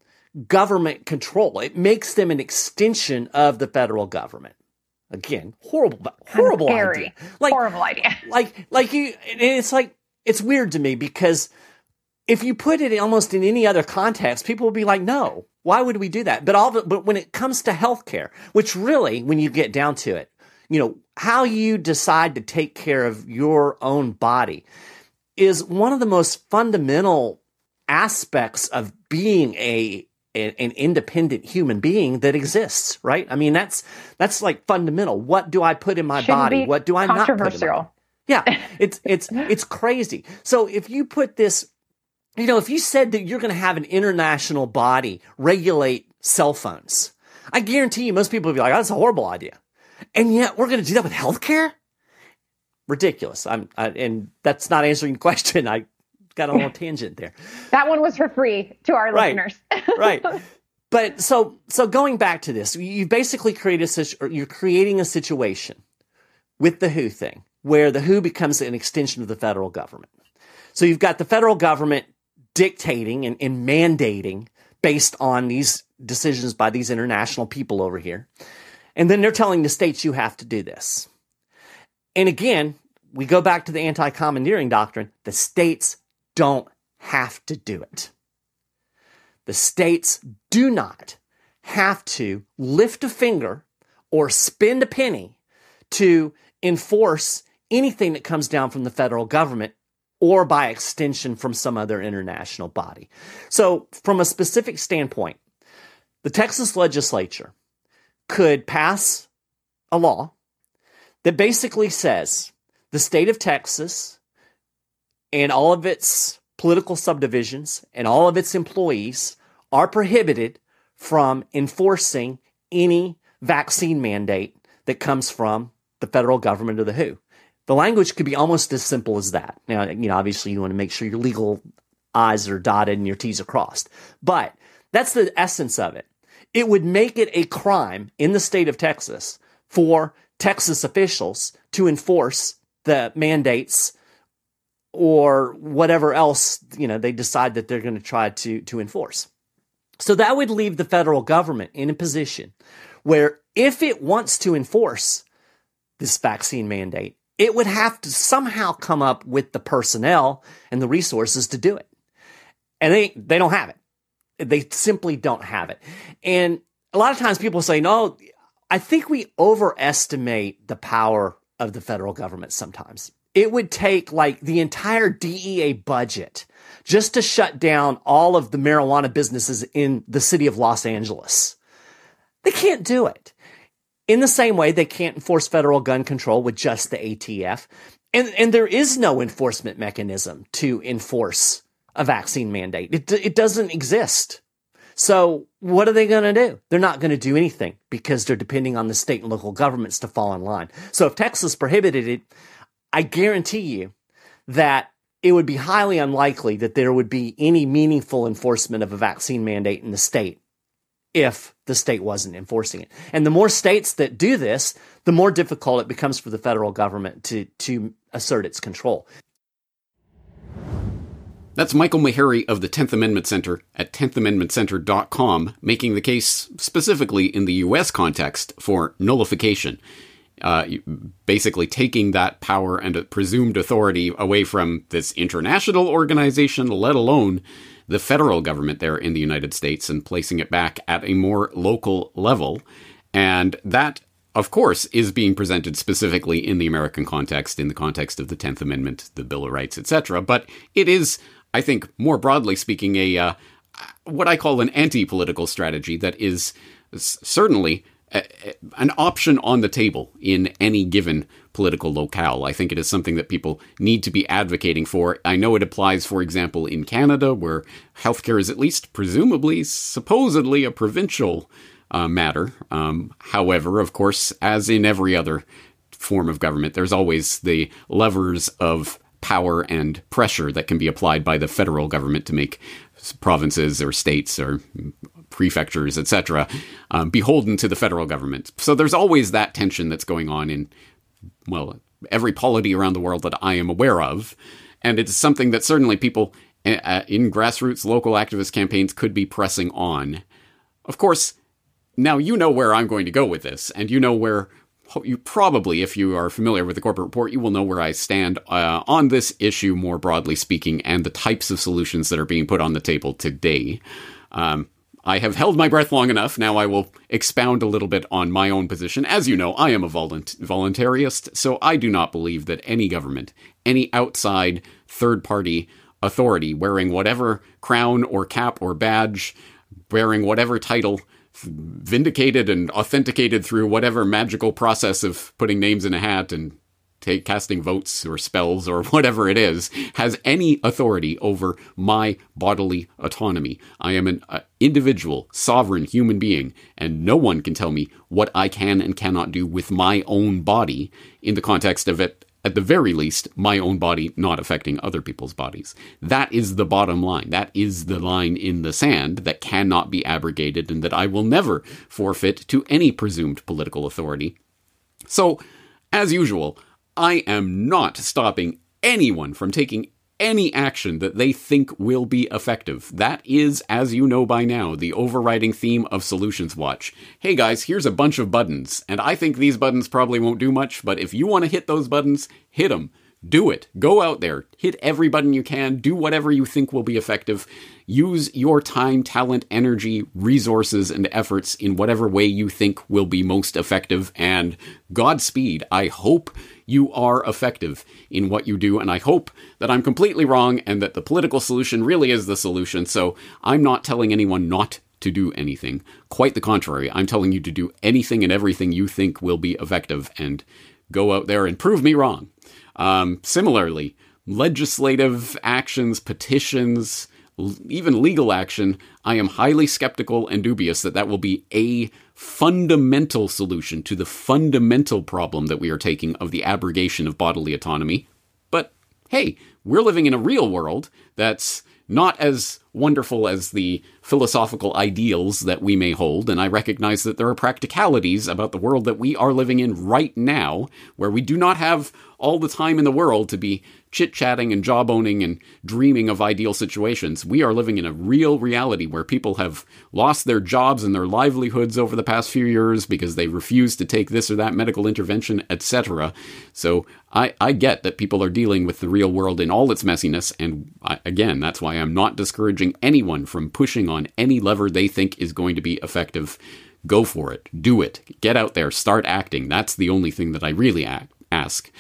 government control. It makes them an extension of the federal government. Again, horrible, horrible idea. Like, horrible idea. Like, like you, it's like, it's weird to me because if you put it almost in any other context, people will be like, no, why would we do that? But all, the, but when it comes to healthcare, which really, when you get down to it, you know, how you decide to take care of your own body is one of the most fundamental aspects of being a an, an, independent human being that exists, right? I mean, that's that's like fundamental. What do I put in my Shouldn't body? What do I not put in my Yeah, it's it's it's crazy. So if you put this, you know, if you said that you're going to have an international body regulate cell phones, I guarantee you most people would be like, oh, "That's a horrible idea," and yet we're going to do that with healthcare. Ridiculous. I'm, I, and that's not answering the question. I got a little tangent there. That one was for free to our right. listeners. right. But so so going back to this, you basically created a you're creating a situation with the WHO thing where the WHO becomes an extension of the federal government. So you've got the federal government dictating and, and mandating based on these decisions by these international people over here. And then they're telling the states you have to do this. And again, we go back to the anti commandeering doctrine. The states don't have to do it. The states do not have to lift a finger or spend a penny to enforce anything that comes down from the federal government or by extension from some other international body. So, from a specific standpoint, the Texas legislature could pass a law that basically says the state of Texas and all of its political subdivisions and all of its employees are prohibited from enforcing any vaccine mandate that comes from the federal government or the WHO. The language could be almost as simple as that. Now, you know, obviously you want to make sure your legal I's are dotted and your T's are crossed. But that's the essence of it. It would make it a crime in the state of Texas for Texas officials to enforce the mandates or whatever else you know they decide that they're going to try to to enforce. So that would leave the federal government in a position where if it wants to enforce this vaccine mandate, it would have to somehow come up with the personnel and the resources to do it. And they they don't have it. They simply don't have it. And a lot of times people say, "No, I think we overestimate the power of the federal government sometimes." It would take like the entire DEA budget just to shut down all of the marijuana businesses in the city of Los Angeles. They can't do it. In the same way, they can't enforce federal gun control with just the ATF. And, and there is no enforcement mechanism to enforce a vaccine mandate. It, it doesn't exist. So what are they going to do? They're not going to do anything because they're depending on the state and local governments to fall in line. So if Texas prohibited it, I guarantee you that it would be highly unlikely that there would be any meaningful enforcement of a vaccine mandate in the state if the state wasn't enforcing it. And the more states that do this, the more difficult it becomes for the federal government to, to assert its control. That's Michael Maharrey of the 10th Amendment Center at 10thamendmentcenter.com making the case specifically in the US context for nullification uh, basically taking that power and presumed authority away from this international organization, let alone the federal government there in the United States, and placing it back at a more local level. And that, of course, is being presented specifically in the American context, in the context of the 10th Amendment, the Bill of Rights, etc. But it is, I think, more broadly speaking, a uh, what I call an anti political strategy that is certainly an option on the table in any given political locale. I think it is something that people need to be advocating for. I know it applies, for example, in Canada, where healthcare is at least presumably, supposedly, a provincial uh, matter. Um, however, of course, as in every other form of government, there's always the levers of power and pressure that can be applied by the federal government to make provinces or states or prefectures, etc., um, beholden to the federal government. So there's always that tension that's going on in, well, every polity around the world that I am aware of. And it's something that certainly people uh, in grassroots local activist campaigns could be pressing on. Of course, now you know where I'm going to go with this, and you know where you probably, if you are familiar with the Corbett Report, you will know where I stand uh, on this issue more broadly speaking and the types of solutions that are being put on the table today. Um, I have held my breath long enough. Now I will expound a little bit on my own position. As you know, I am a volunt- voluntarist, so I do not believe that any government, any outside third party authority wearing whatever crown or cap or badge wearing whatever title vindicated and authenticated through whatever magical process of putting names in a hat and take, casting votes or spells or whatever it is, has any authority over my bodily autonomy. I am an uh, individual, sovereign human being, and no one can tell me what I can and cannot do with my own body in the context of it at the very least, my own body not affecting other people's bodies. That is the bottom line. That is the line in the sand that cannot be abrogated and that I will never forfeit to any presumed political authority. So, as usual, I am not stopping anyone from taking any action that they think will be effective. That is, as you know by now, the overriding theme of Solutions Watch. Hey guys, here's a bunch of buttons, and I think these buttons probably won't do much, but if you want to hit those buttons, hit them. Do it. Go out there, hit every button you can, do whatever you think will be effective. Use your time, talent, energy, resources, and efforts in whatever way you think will be most effective. And Godspeed. I hope you are effective in what you do. And I hope that I'm completely wrong and that the political solution really is the solution. So I'm not telling anyone not to do anything. Quite the contrary. I'm telling you to do anything and everything you think will be effective and go out there and prove me wrong. Um, similarly, legislative actions, petitions, even legal action, I am highly skeptical and dubious that that will be a fundamental solution to the fundamental problem that we are taking of the abrogation of bodily autonomy. But hey, we're living in a real world that's not as wonderful as the philosophical ideals that we may hold, and I recognize that there are practicalities about the world that we are living in right now, where we do not have all the time in the world to be chit chatting and jawboning and dreaming of ideal situations. We are living in a real reality where people have lost their jobs and their livelihoods over the past few years because they refuse to take this or that medical intervention, etc. So I, I get that people are dealing with the real world in all its messiness, and I, again, that's why I'm not discouraging anyone from pushing on any lever they think is going to be effective. Go for it. Do it. Get out there. Start acting. That's the only thing that I really ask.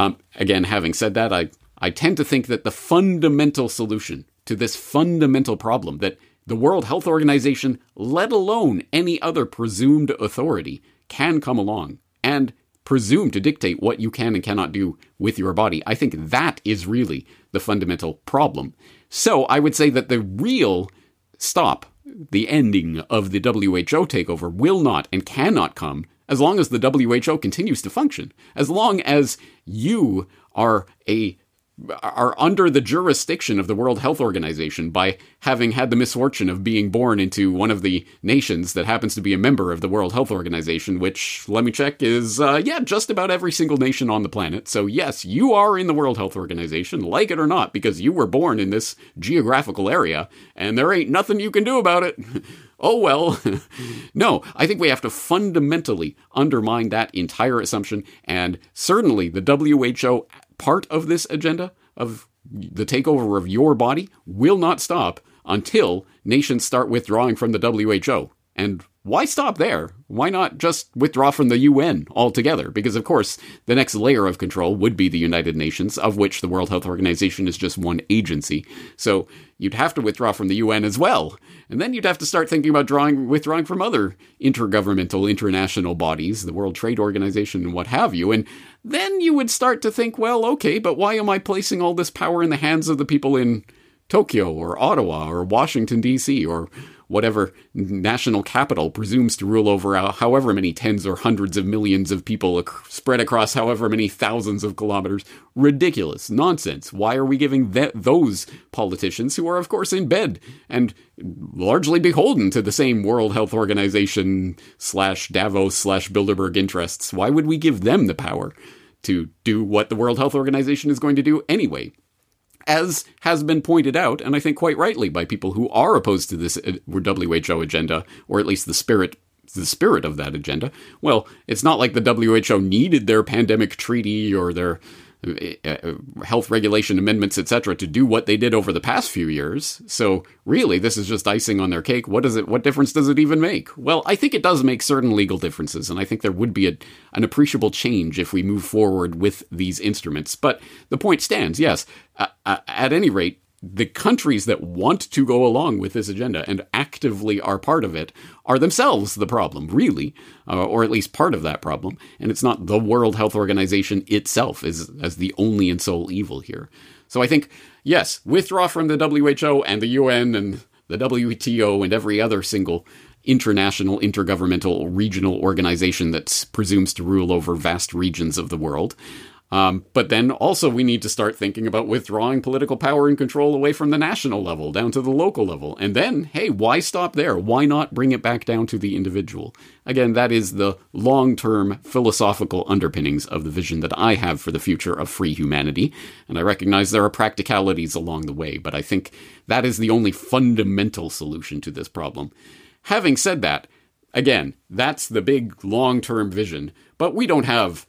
Um, again, having said that, I, I tend to think that the fundamental solution to this fundamental problem that the World Health Organization, let alone any other presumed authority, can come along and presume to dictate what you can and cannot do with your body. I think that is really the fundamental problem. So I would say that the real stop, the ending of the WHO takeover, will not and cannot come as long as the WHO continues to function, as long as you are a are under the jurisdiction of the World Health Organization by having had the misfortune of being born into one of the nations that happens to be a member of the World Health Organization, which, let me check, is, uh, yeah, just about every single nation on the planet. So, yes, you are in the World Health Organization, like it or not, because you were born in this geographical area, and there ain't nothing you can do about it. oh well. no, I think we have to fundamentally undermine that entire assumption. And certainly the WHO part of this agenda of the takeover of your body will not stop until nations start withdrawing from the WHO. And why stop there? Why not just withdraw from the UN altogether? Because, of course, the next layer of control would be the United Nations, of which the World Health Organization is just one agency. So you'd have to withdraw from the UN as well. And then you'd have to start thinking about drawing, withdrawing from other intergovernmental international bodies, the World Trade Organization and what have you. And then you would start to think, well, okay, but why am I placing all this power in the hands of the people in Tokyo or Ottawa or Washington, D.C. or whatever national capital presumes to rule over uh, however many tens or hundreds of millions of people spread across however many thousands of kilometers. Ridiculous. Nonsense. Why are we giving th- those politicians, who are, of course, in bed and largely beholden to the same World Health Organization slash Davos slash Bilderberg interests, why would we give them the power to do what the World Health Organization is going to do anyway? As has been pointed out, and I think quite rightly by people who are opposed to this uh, WHO agenda, or at least the spirit the spirit of that agenda. Well, it's not like the WHO needed their pandemic treaty or their Uh, uh, health regulation amendments, etc., to do what they did over the past few years. So really, this is just icing on their cake. What does it? What difference does it even make? Well, I think it does make certain legal differences, and I think there would be a, an appreciable change if we move forward with these instruments. But the point stands. Yes, uh, uh at any rate, the countries that want to go along with this agenda and actively are part of it are themselves the problem, really, uh, or at least part of that problem. And it's not the World Health Organization itself as, as the only and sole evil here. So I think, yes, withdraw from the WHO and the UN and the WTO and every other single international, intergovernmental, regional organization that presumes to rule over vast regions of the world. Um, but then also we need to start thinking about withdrawing political power and control away from the national level down to the local level. And then, hey, why stop there? Why not bring it back down to the individual? Again, that is the long term philosophical underpinnings of the vision that I have for the future of free humanity. And I recognize there are practicalities along the way, but I think that is the only fundamental solution to this problem. Having said that, again, that's the big long term vision, but we don't have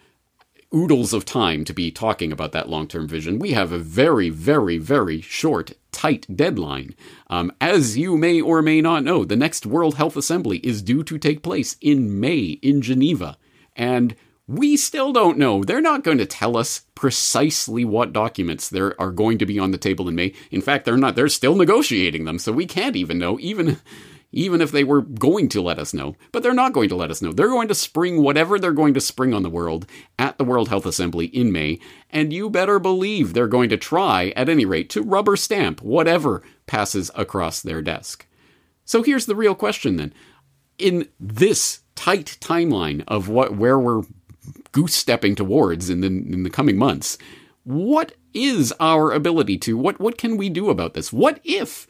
oodles of time to be talking about that long term vision. We have a very, very, very short, tight deadline. Um, as you may or may not know, the next World Health Assembly is due to take place in May in Geneva. And we still don't know. They're not going to tell us precisely what documents there are going to be on the table in May. In fact, they're not. They're still negotiating them, so we can't even know. Even even if they were going to let us know. But they're not going to let us know. They're going to spring whatever they're going to spring on the world at the World Health Assembly in May, and you better believe they're going to try, at any rate, to rubber stamp whatever passes across their desk. So here's the real question then. In this tight timeline of what where we're goose stepping towards in the in the coming months, what is our ability to what what can we do about this? What if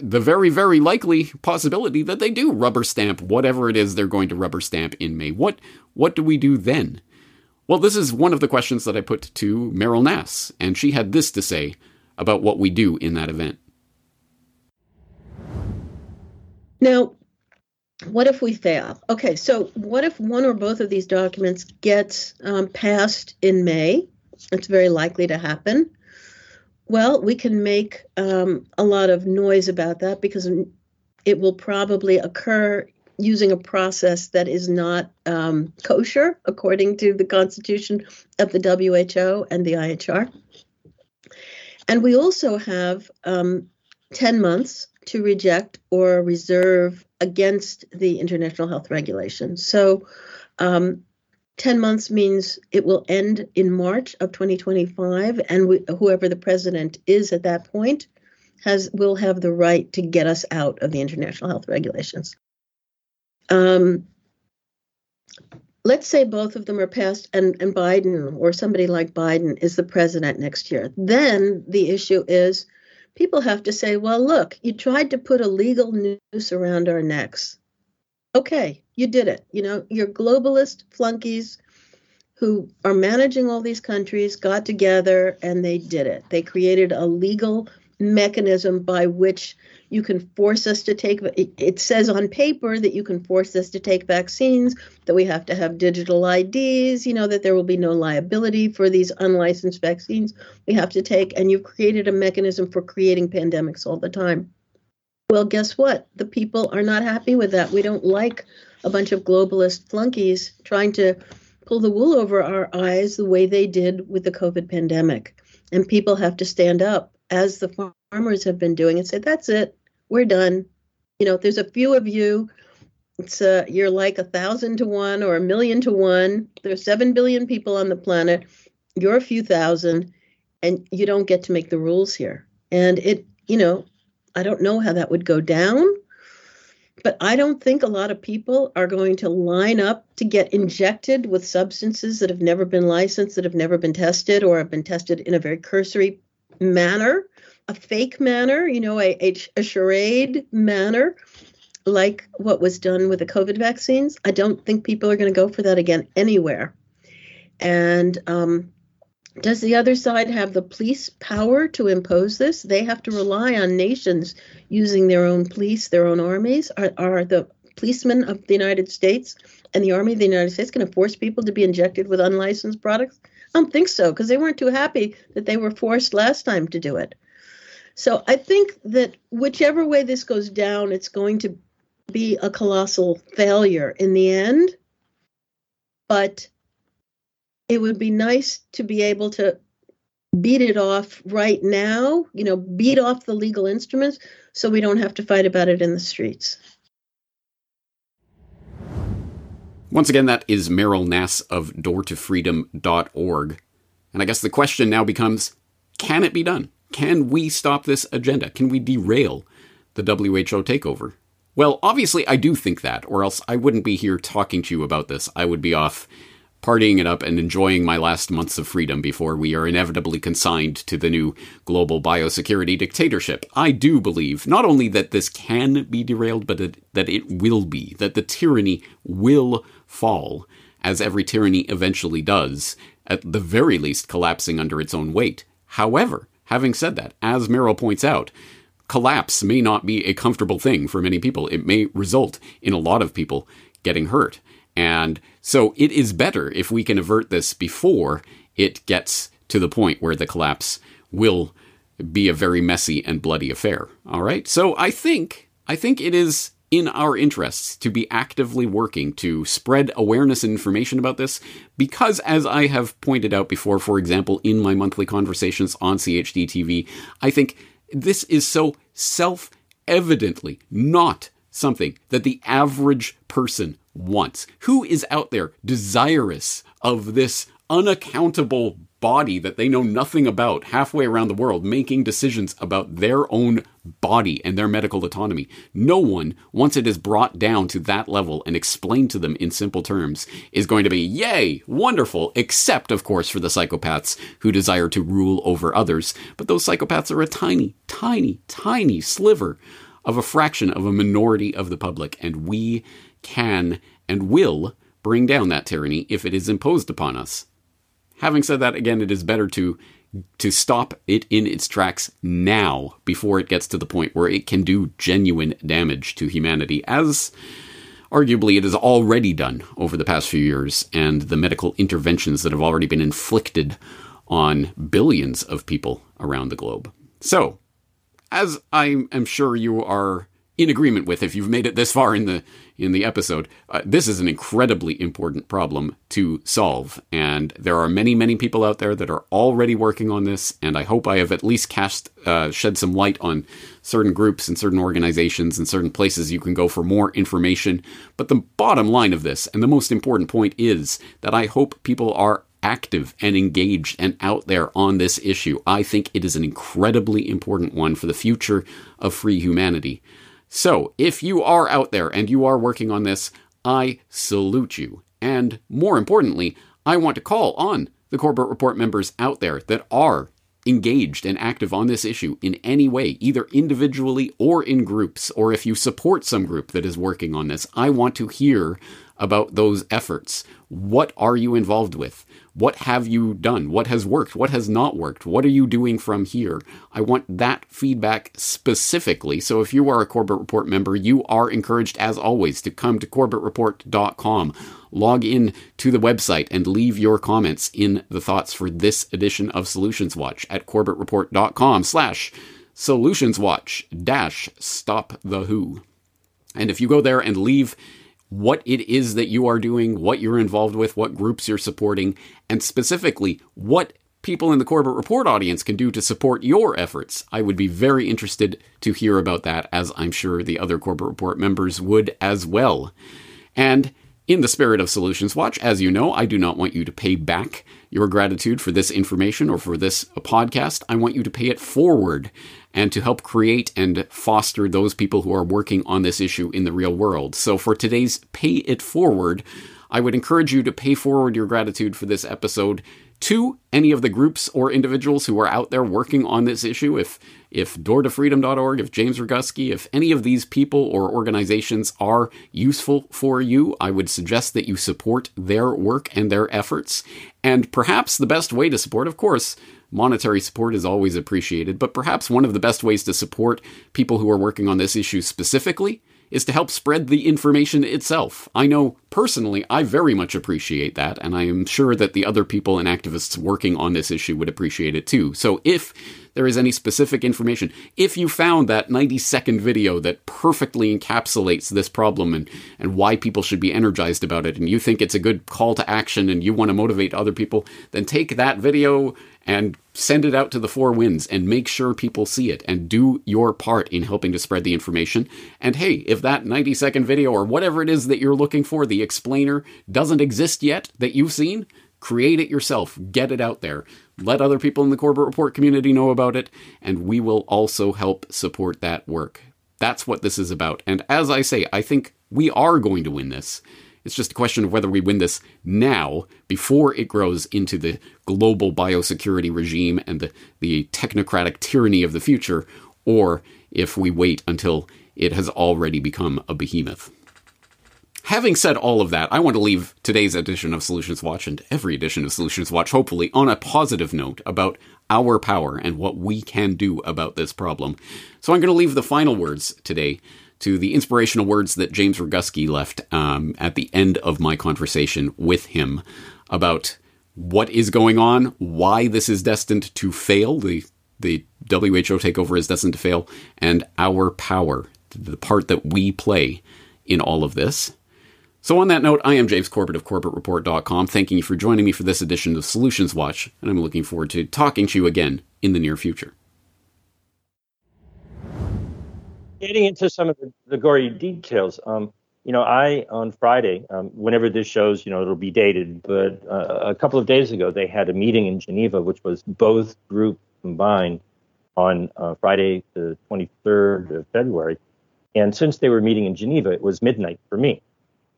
the very, very likely possibility that they do rubber stamp whatever it is they're going to rubber stamp in May. What what do we do then? Well, this is one of the questions that I put to Meryl Nass, and she had this to say about what we do in that event. Now, what if we fail? Okay, so what if one or both of these documents gets um, passed in May? It's very likely to happen. Well, we can make um, a lot of noise about that because it will probably occur using a process that is not um, kosher according to the constitution of the WHO and the IHR. And we also have um, 10 months to reject or reserve against the international health regulations. So um, 10 months means it will end in March of 2025 and we, whoever the president is at that point has will have the right to get us out of the international health regulations. Um, let's say both of them are passed and, and Biden or somebody like Biden is the president next year. Then the issue is people have to say, well, look, you tried to put a legal noose around our necks. Okay, you did it. You know, your globalist flunkies who are managing all these countries got together and they did it. They created a legal mechanism by which you can force us to take it says on paper that you can force us to take vaccines that we have to have digital IDs you know that there will be no liability for these unlicensed vaccines we have to take and you've created a mechanism for creating pandemics all the time well guess what the people are not happy with that we don't like a bunch of globalist flunkies trying to pull the wool over our eyes the way they did with the COVID pandemic. And people have to stand up, as the farmers have been doing, and say, "That's it, we're done." You know, there's a few of you. It's uh, you're like a thousand to one or a million to one. There's seven billion people on the planet. You're a few thousand, and you don't get to make the rules here. And it, you know, I don't know how that would go down. But I don't think a lot of people are going to line up to get injected with substances that have never been licensed, that have never been tested, or have been tested in a very cursory manner, a fake manner, you know, a, a, charade manner, like what was done with the COVID vaccines. I don't think people are going to go for that again anywhere. And um, does the other side have the police power to impose this? They have to rely on nations using their own police, their own armies. Are, are the policemen of the United States and the Army of the United States going to force people to be injected with unlicensed products? I don't think so, because they weren't too happy that they were forced last time to do it. So I think that whichever way this goes down, it's going to be a colossal failure in the end. But it would be nice to be able to beat it off right now, you know, beat off the legal instruments so we don't have to fight about it in the streets. Once again, that is Meryl Nass of doortofreedom.org. And I guess the question now becomes can it be done? Can we stop this agenda? Can we derail the WHO takeover? Well, obviously, I do think that, or else I wouldn't be here talking to you about this. I would be off partying it up and enjoying my last months of freedom before we are inevitably consigned to the new global biosecurity dictatorship. I do believe not only that this can be derailed, but that it will be, that the tyranny will fall, as every tyranny eventually does, at the very least collapsing under its own weight. However, having said that, as Meryl points out, collapse may not be a comfortable thing for many people. It may result in a lot of people getting hurt. And so it is better if we can avert this before it gets to the point where the collapse will be a very messy and bloody affair. All right? So I think I think it is in our interests to be actively working to spread awareness and information about this because as I have pointed out before for example in my monthly conversations on CHD TV I think this is so self-evidently not something that the average person wants. Who is out there desirous of this unaccountable body that they know nothing about halfway around the world making decisions about their own body and their medical autonomy. No one, once it is brought down to that level and explained to them in simple terms, is going to be, yay, wonderful, except, of course, for the psychopaths who desire to rule over others. But those psychopaths are a tiny, tiny, tiny sliver of a fraction of a minority of the public, and we can and will bring down that tyranny if it is imposed upon us. Having said that, again, it is better to to stop it in its tracks now before it gets to the point where it can do genuine damage to humanity, as arguably it has already done over the past few years, and the medical interventions that have already been inflicted on billions of people around the globe. So, as I am sure you are in agreement with if you've made it this far in the in the episode uh, this is an incredibly important problem to solve. And there are many many people out there that are already working on this. And i hope i have at least cast uh, shed some light on certain groups and certain organizations and certain places you can go for more information. But the bottom line of this and the most important point is that i hope people are active and engaged and out there on this issue. I think it is an incredibly important one for the future of free humanity. So, if you are out there and you are working on this, I salute you. And more importantly, I want to call on the Corbett Report members out there that are engaged and active on this issue in any way, either individually or in groups, or if you support some group that is working on this, I want to hear about those efforts. What are you involved with? What have you done? What has worked? What has not worked? What are you doing from here? I want that feedback specifically. So if you are a Corbett Report member, you are encouraged, as always, to come to corbettreport.com, log in to the website, and leave your comments in the thoughts for this edition of Solutions Watch at corbettreport.com slash Solutions Watch dash stop the who. And if you go there and leave what it is that you are doing, what you're involved with, what groups you're supporting, and specifically what people in the Corbett Report audience can do to support your efforts. I would be very interested to hear about that, as I'm sure the other Corbett Report members would as well. And in the spirit of Solutions Watch, as you know, I do not want you to pay back your gratitude for this information or for this podcast. I want you to pay it forward and to help create and foster those people who are working on this issue in the real world. So for today's Pay It Forward, I would encourage you to pay forward your gratitude for this episode to any of the groups or individuals who are out there working on this issue. If if doortofreedom.org, if James Roguski, if any of these people or organizations are useful for you, I would suggest that you support their work and their efforts. And perhaps the best way to support, of course, Monetary support is always appreciated, but perhaps one of the best ways to support people who are working on this issue specifically is to help spread the information itself. I know personally I very much appreciate that, and I am sure that the other people and activists working on this issue would appreciate it too. So if there is any specific information. If you found that 90 second video that perfectly encapsulates this problem and, and why people should be energized about it, and you think it's a good call to action and you want to motivate other people, then take that video and send it out to the four winds and make sure people see it and do your part in helping to spread the information. And hey, if that 90 second video or whatever it is that you're looking for, the explainer, doesn't exist yet that you've seen, create it yourself, get it out there. Let other people in the Corbett Report community know about it, and we will also help support that work. That's what this is about. And as I say, I think we are going to win this. It's just a question of whether we win this now, before it grows into the global biosecurity regime and the, the technocratic tyranny of the future, or if we wait until it has already become a behemoth. Having said all of that, I want to leave today's edition of Solutions Watch and every edition of Solutions Watch, hopefully, on a positive note about our power and what we can do about this problem. So I'm going to leave the final words today to the inspirational words that James Roguski left um, at the end of my conversation with him about what is going on, why this is destined to fail, the the WHO takeover is destined to fail, and our power, the part that we play in all of this. So, on that note, I am James Corbett of CorbettReport.com, thanking you for joining me for this edition of Solutions Watch, and I'm looking forward to talking to you again in the near future. Getting into some of the, the gory details, um, you know, I on Friday, um, whenever this shows, you know, it'll be dated, but uh, a couple of days ago they had a meeting in Geneva, which was both groups combined on uh, Friday, the 23rd of February. And since they were meeting in Geneva, it was midnight for me.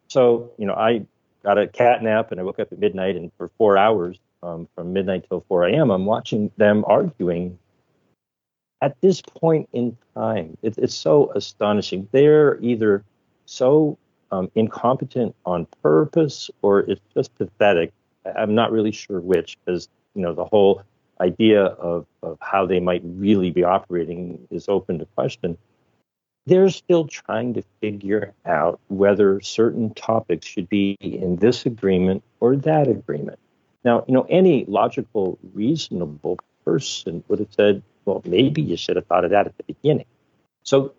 So, you know, I got a cat nap and I woke up at midnight, and for four hours, um, from midnight till 4 a.m., I'm watching them arguing at this point in time, it, it's so astonishing. They're either so um, incompetent on purpose or it's just pathetic. I'm not really sure which, because you know the whole idea of, of how they might really be operating is open to question. They're still trying to figure out whether certain topics should be in this agreement or that agreement. Now, you know, any logical, reasonable person would have said, well, maybe you should have thought of that at the beginning. So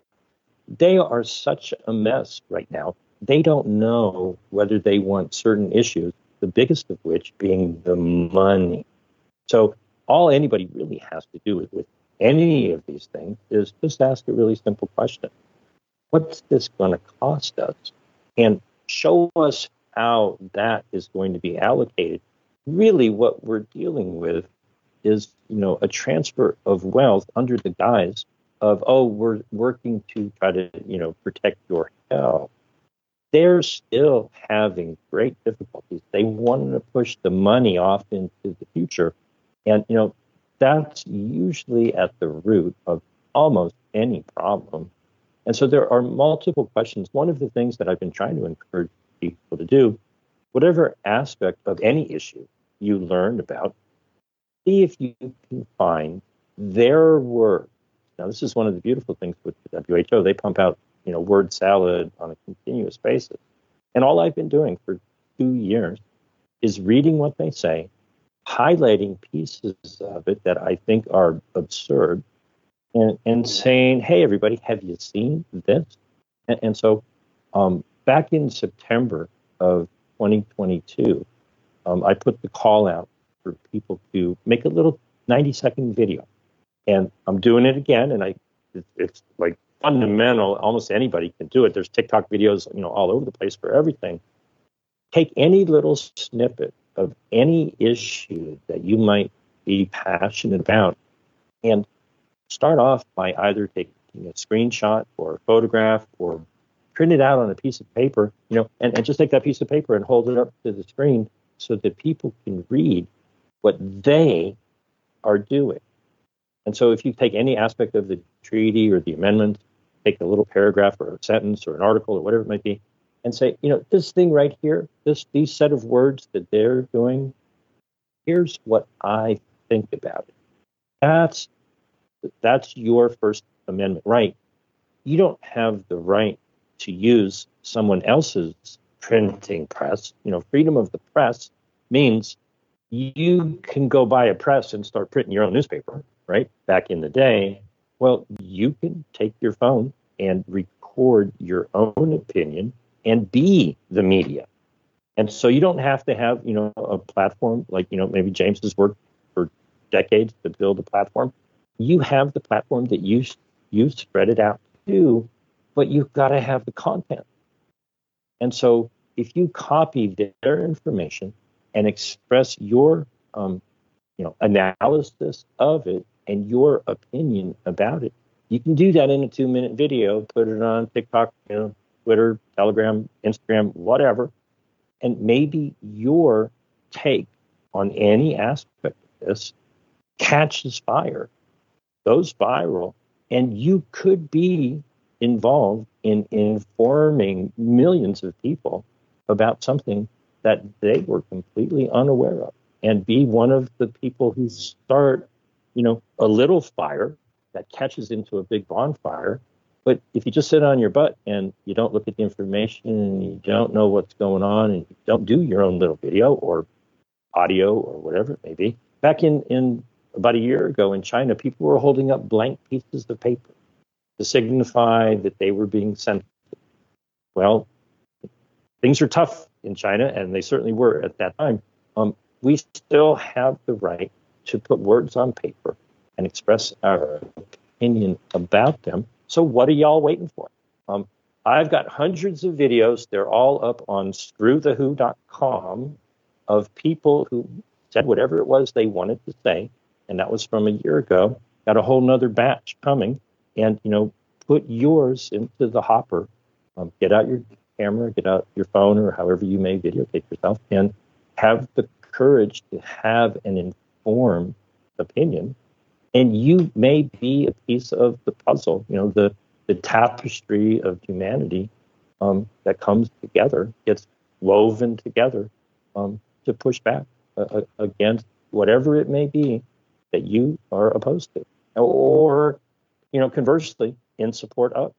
they are such a mess right now. They don't know whether they want certain issues, the biggest of which being the money. So all anybody really has to do with, with any of these things is just ask a really simple question. What's this going to cost us? And show us how that is going to be allocated. Really, what we're dealing with is you know a transfer of wealth under the guise of oh we're working to try to you know protect your health. They're still having great difficulties. They want to push the money off into the future. And you know that's usually at the root of almost any problem. And so there are multiple questions. One of the things that i've been trying to encourage people to do whatever aspect of any issue you learn about see if you can find their word. Now, this is one of the beautiful things with the WHO. They pump out, you know, word salad on a continuous basis. And all I've been doing for two years is reading what they say, highlighting pieces of it that I think are absurd, and, and saying, hey, everybody, have you seen this? And, and so um, back in September of 2022, um, I put the call out for people to make a little 90 second video. And I'm doing it again, and I it's like fundamental. Almost anybody can do it. There's TikTok videos, you know, all over the place for everything. Take any little snippet of any issue that you might be passionate about, and start off by either taking a screenshot or a photograph or print it out on a piece of paper, you know, and, and just take that piece of paper and hold it up to the screen so that people can read what they are doing. And so if you take any aspect of the treaty or the amendment, take a little paragraph or a sentence or an article or whatever it might be, and say, you know, this thing right here, this these set of words that they're doing, here's what I think about it. That's that's your First Amendment right. You don't have the right to use someone else's printing press. You know, freedom of the press means you can go buy a press and start printing your own newspaper, right? Back in the day, well, you can take your phone and record your own opinion and be the media. And so you don't have to have, you know, a platform like, you know, maybe James has worked for decades to build a platform. You have the platform that you you spread it out to, but you've got to have the content. And so if you copy their information and express your um, you know analysis of it and your opinion about it, you can do that in a two minute video, put it on TikTok, you know, Twitter, Telegram, Instagram, whatever, and maybe your take on any aspect of this catches fire, goes viral, and you could be involved in informing millions of people about something that they were completely unaware of and be one of the people who start, you know, a little fire that catches into a big bonfire. But if you just sit on your butt and you don't look at the information and you don't know what's going on and you don't do your own little video or audio or whatever it may be, back in, in about a year ago in China, people were holding up blank pieces of paper to signify that they were being sent. Well, things are tough in China, and they certainly were at that time. Um, we still have the right to put words on paper and express our opinion about them. So, what are y'all waiting for? Um, I've got hundreds of videos. They're all up on screwthewho.com of people who said whatever it was they wanted to say. And that was from a year ago. Got a whole nother batch coming. And, you know, put yours into the hopper. Um, get out your camera, get out your phone, or however you may videotape yourself, and have the courage to have an informed opinion. And you may be a piece of the puzzle, you know, the, the tapestry of humanity um, that comes together, gets woven together um, to push back uh, against whatever it may be that you are opposed to. Or, you know, conversely, in support of.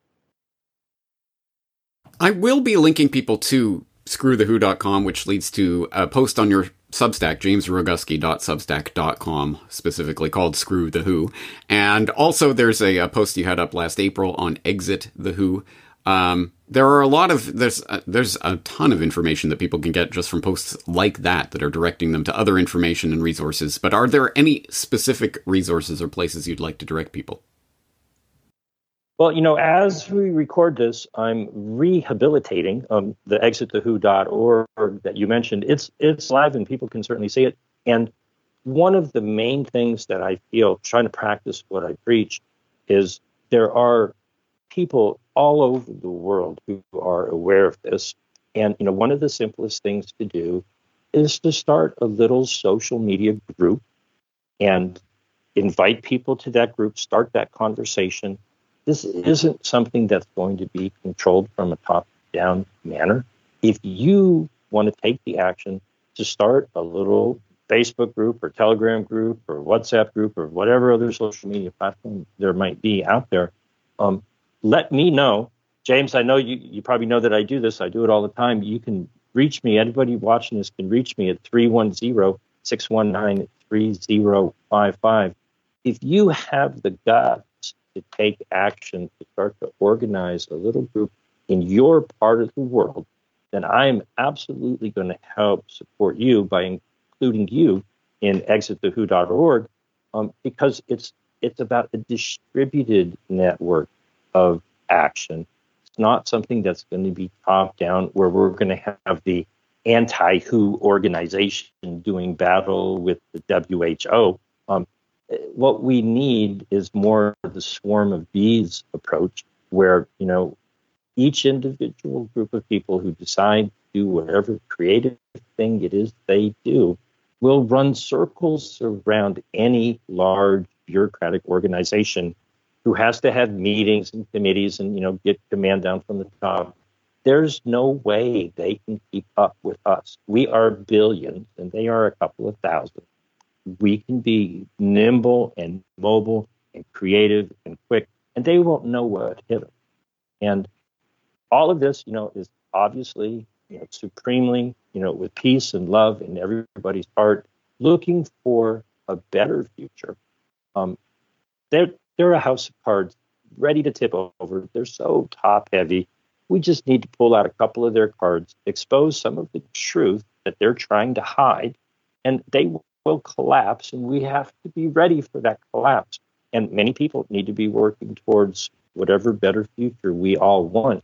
I will be linking people to screwthewho.com, which leads to a post on your Substack, jamesroguski.substack.com, specifically called Screw the Who. And also, there's a, a, post you had up last April on Exit the Who. Um, there are a lot of there's there's a ton of information that people can get just from posts like that that are directing them to other information and resources. But are there any specific resources or places you'd like to direct people? Well, you know, as we record this, I'm rehabilitating um, the exitthewho.org that you mentioned. It's it's live and people can certainly see it. And one of the main things that I feel trying to practice what I preach is there are people all over the world who are aware of this. And you know, one of the simplest things to do is to start a little social media group and invite people to that group, start that conversation this isn't something that's going to be controlled from a top down manner. If you want to take the action to start a little Facebook group or Telegram group or WhatsApp group or whatever other social media platform there might be out there, um, let me know. James, I know you, you probably know that I do this. I do it all the time. You can reach me. Anybody watching this can reach me at 310 619 3055. If you have the gut to take action to start to organize a little group in your part of the world, then I am absolutely going to help support you by including you in exitthewho.org um, because it's it's about a distributed network of action. It's not something that's going to be top down where we're going to have the anti-WHO organization doing battle with the WHO. Um, what we need is more the swarm of bees approach, where you know each individual group of people who decide to do whatever creative thing it is they do will run circles around any large bureaucratic organization who has to have meetings and committees and you know get command down from the top. There's no way they can keep up with us. We are billions and they are a couple of thousand we can be nimble and mobile and creative and quick, and they won't know what hit them. And all of this, you know, is obviously, you know, supremely, you know, with peace and love in everybody's heart, looking for a better future. Um, they're they're a house of cards ready to tip over. They're so top heavy. We just need to pull out a couple of their cards, expose some of the truth that they're trying to hide, and they will collapse. And we have to be ready for that collapse. And many people need to be working towards whatever better future we all want.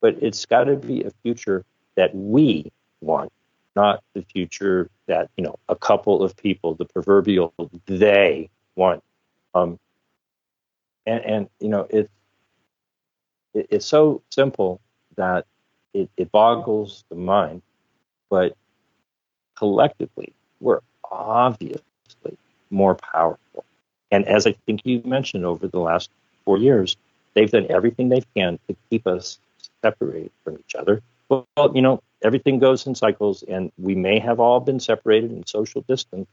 But it's got to be a future that we want, not the future that you know a couple of people, the proverbial they want. Um, and, and you know it's it, it's so simple that it, it boggles the mind, but collectively we're obviously more powerful. And as I think you mentioned over the last four years, they've done everything they can to keep us separated from each other. Well, you know, everything goes in cycles, and we may have all been separated and social distance,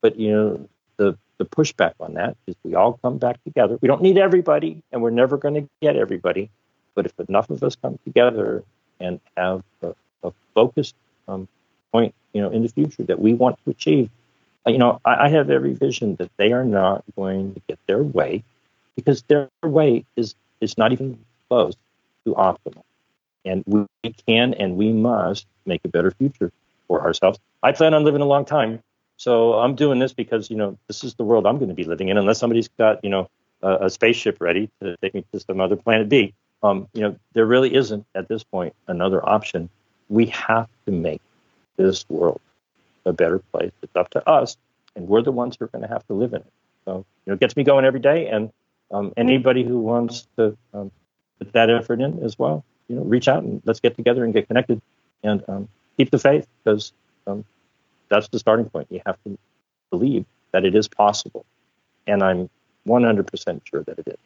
but you know, the the pushback on that is we all come back together. We don't need everybody, and we're never going to get everybody. But if enough of us come together and have a, a focused um, point, you know, in the future that we want to achieve, uh, you know, I, I have every vision that they are not going to get their way because their way is is not even close to optimal. And we can and we must make a better future for ourselves. I plan on living a long time. So I'm doing this because, you know, this is the world I'm going to be living in, unless somebody's got, you know, a, a spaceship ready to take me to some other planet B. Um, you know, there really isn't at this point another option. We have to make this world a better place. It's up to us, and we're the ones who are going to have to live in it. So, you know, it gets me going every day, and um, anybody who wants to um, put that effort in as well, you know, reach out and let's get together and get connected and um, keep the faith because um, that's the starting point. You have to believe that it is possible, and I'm 100% sure that it is.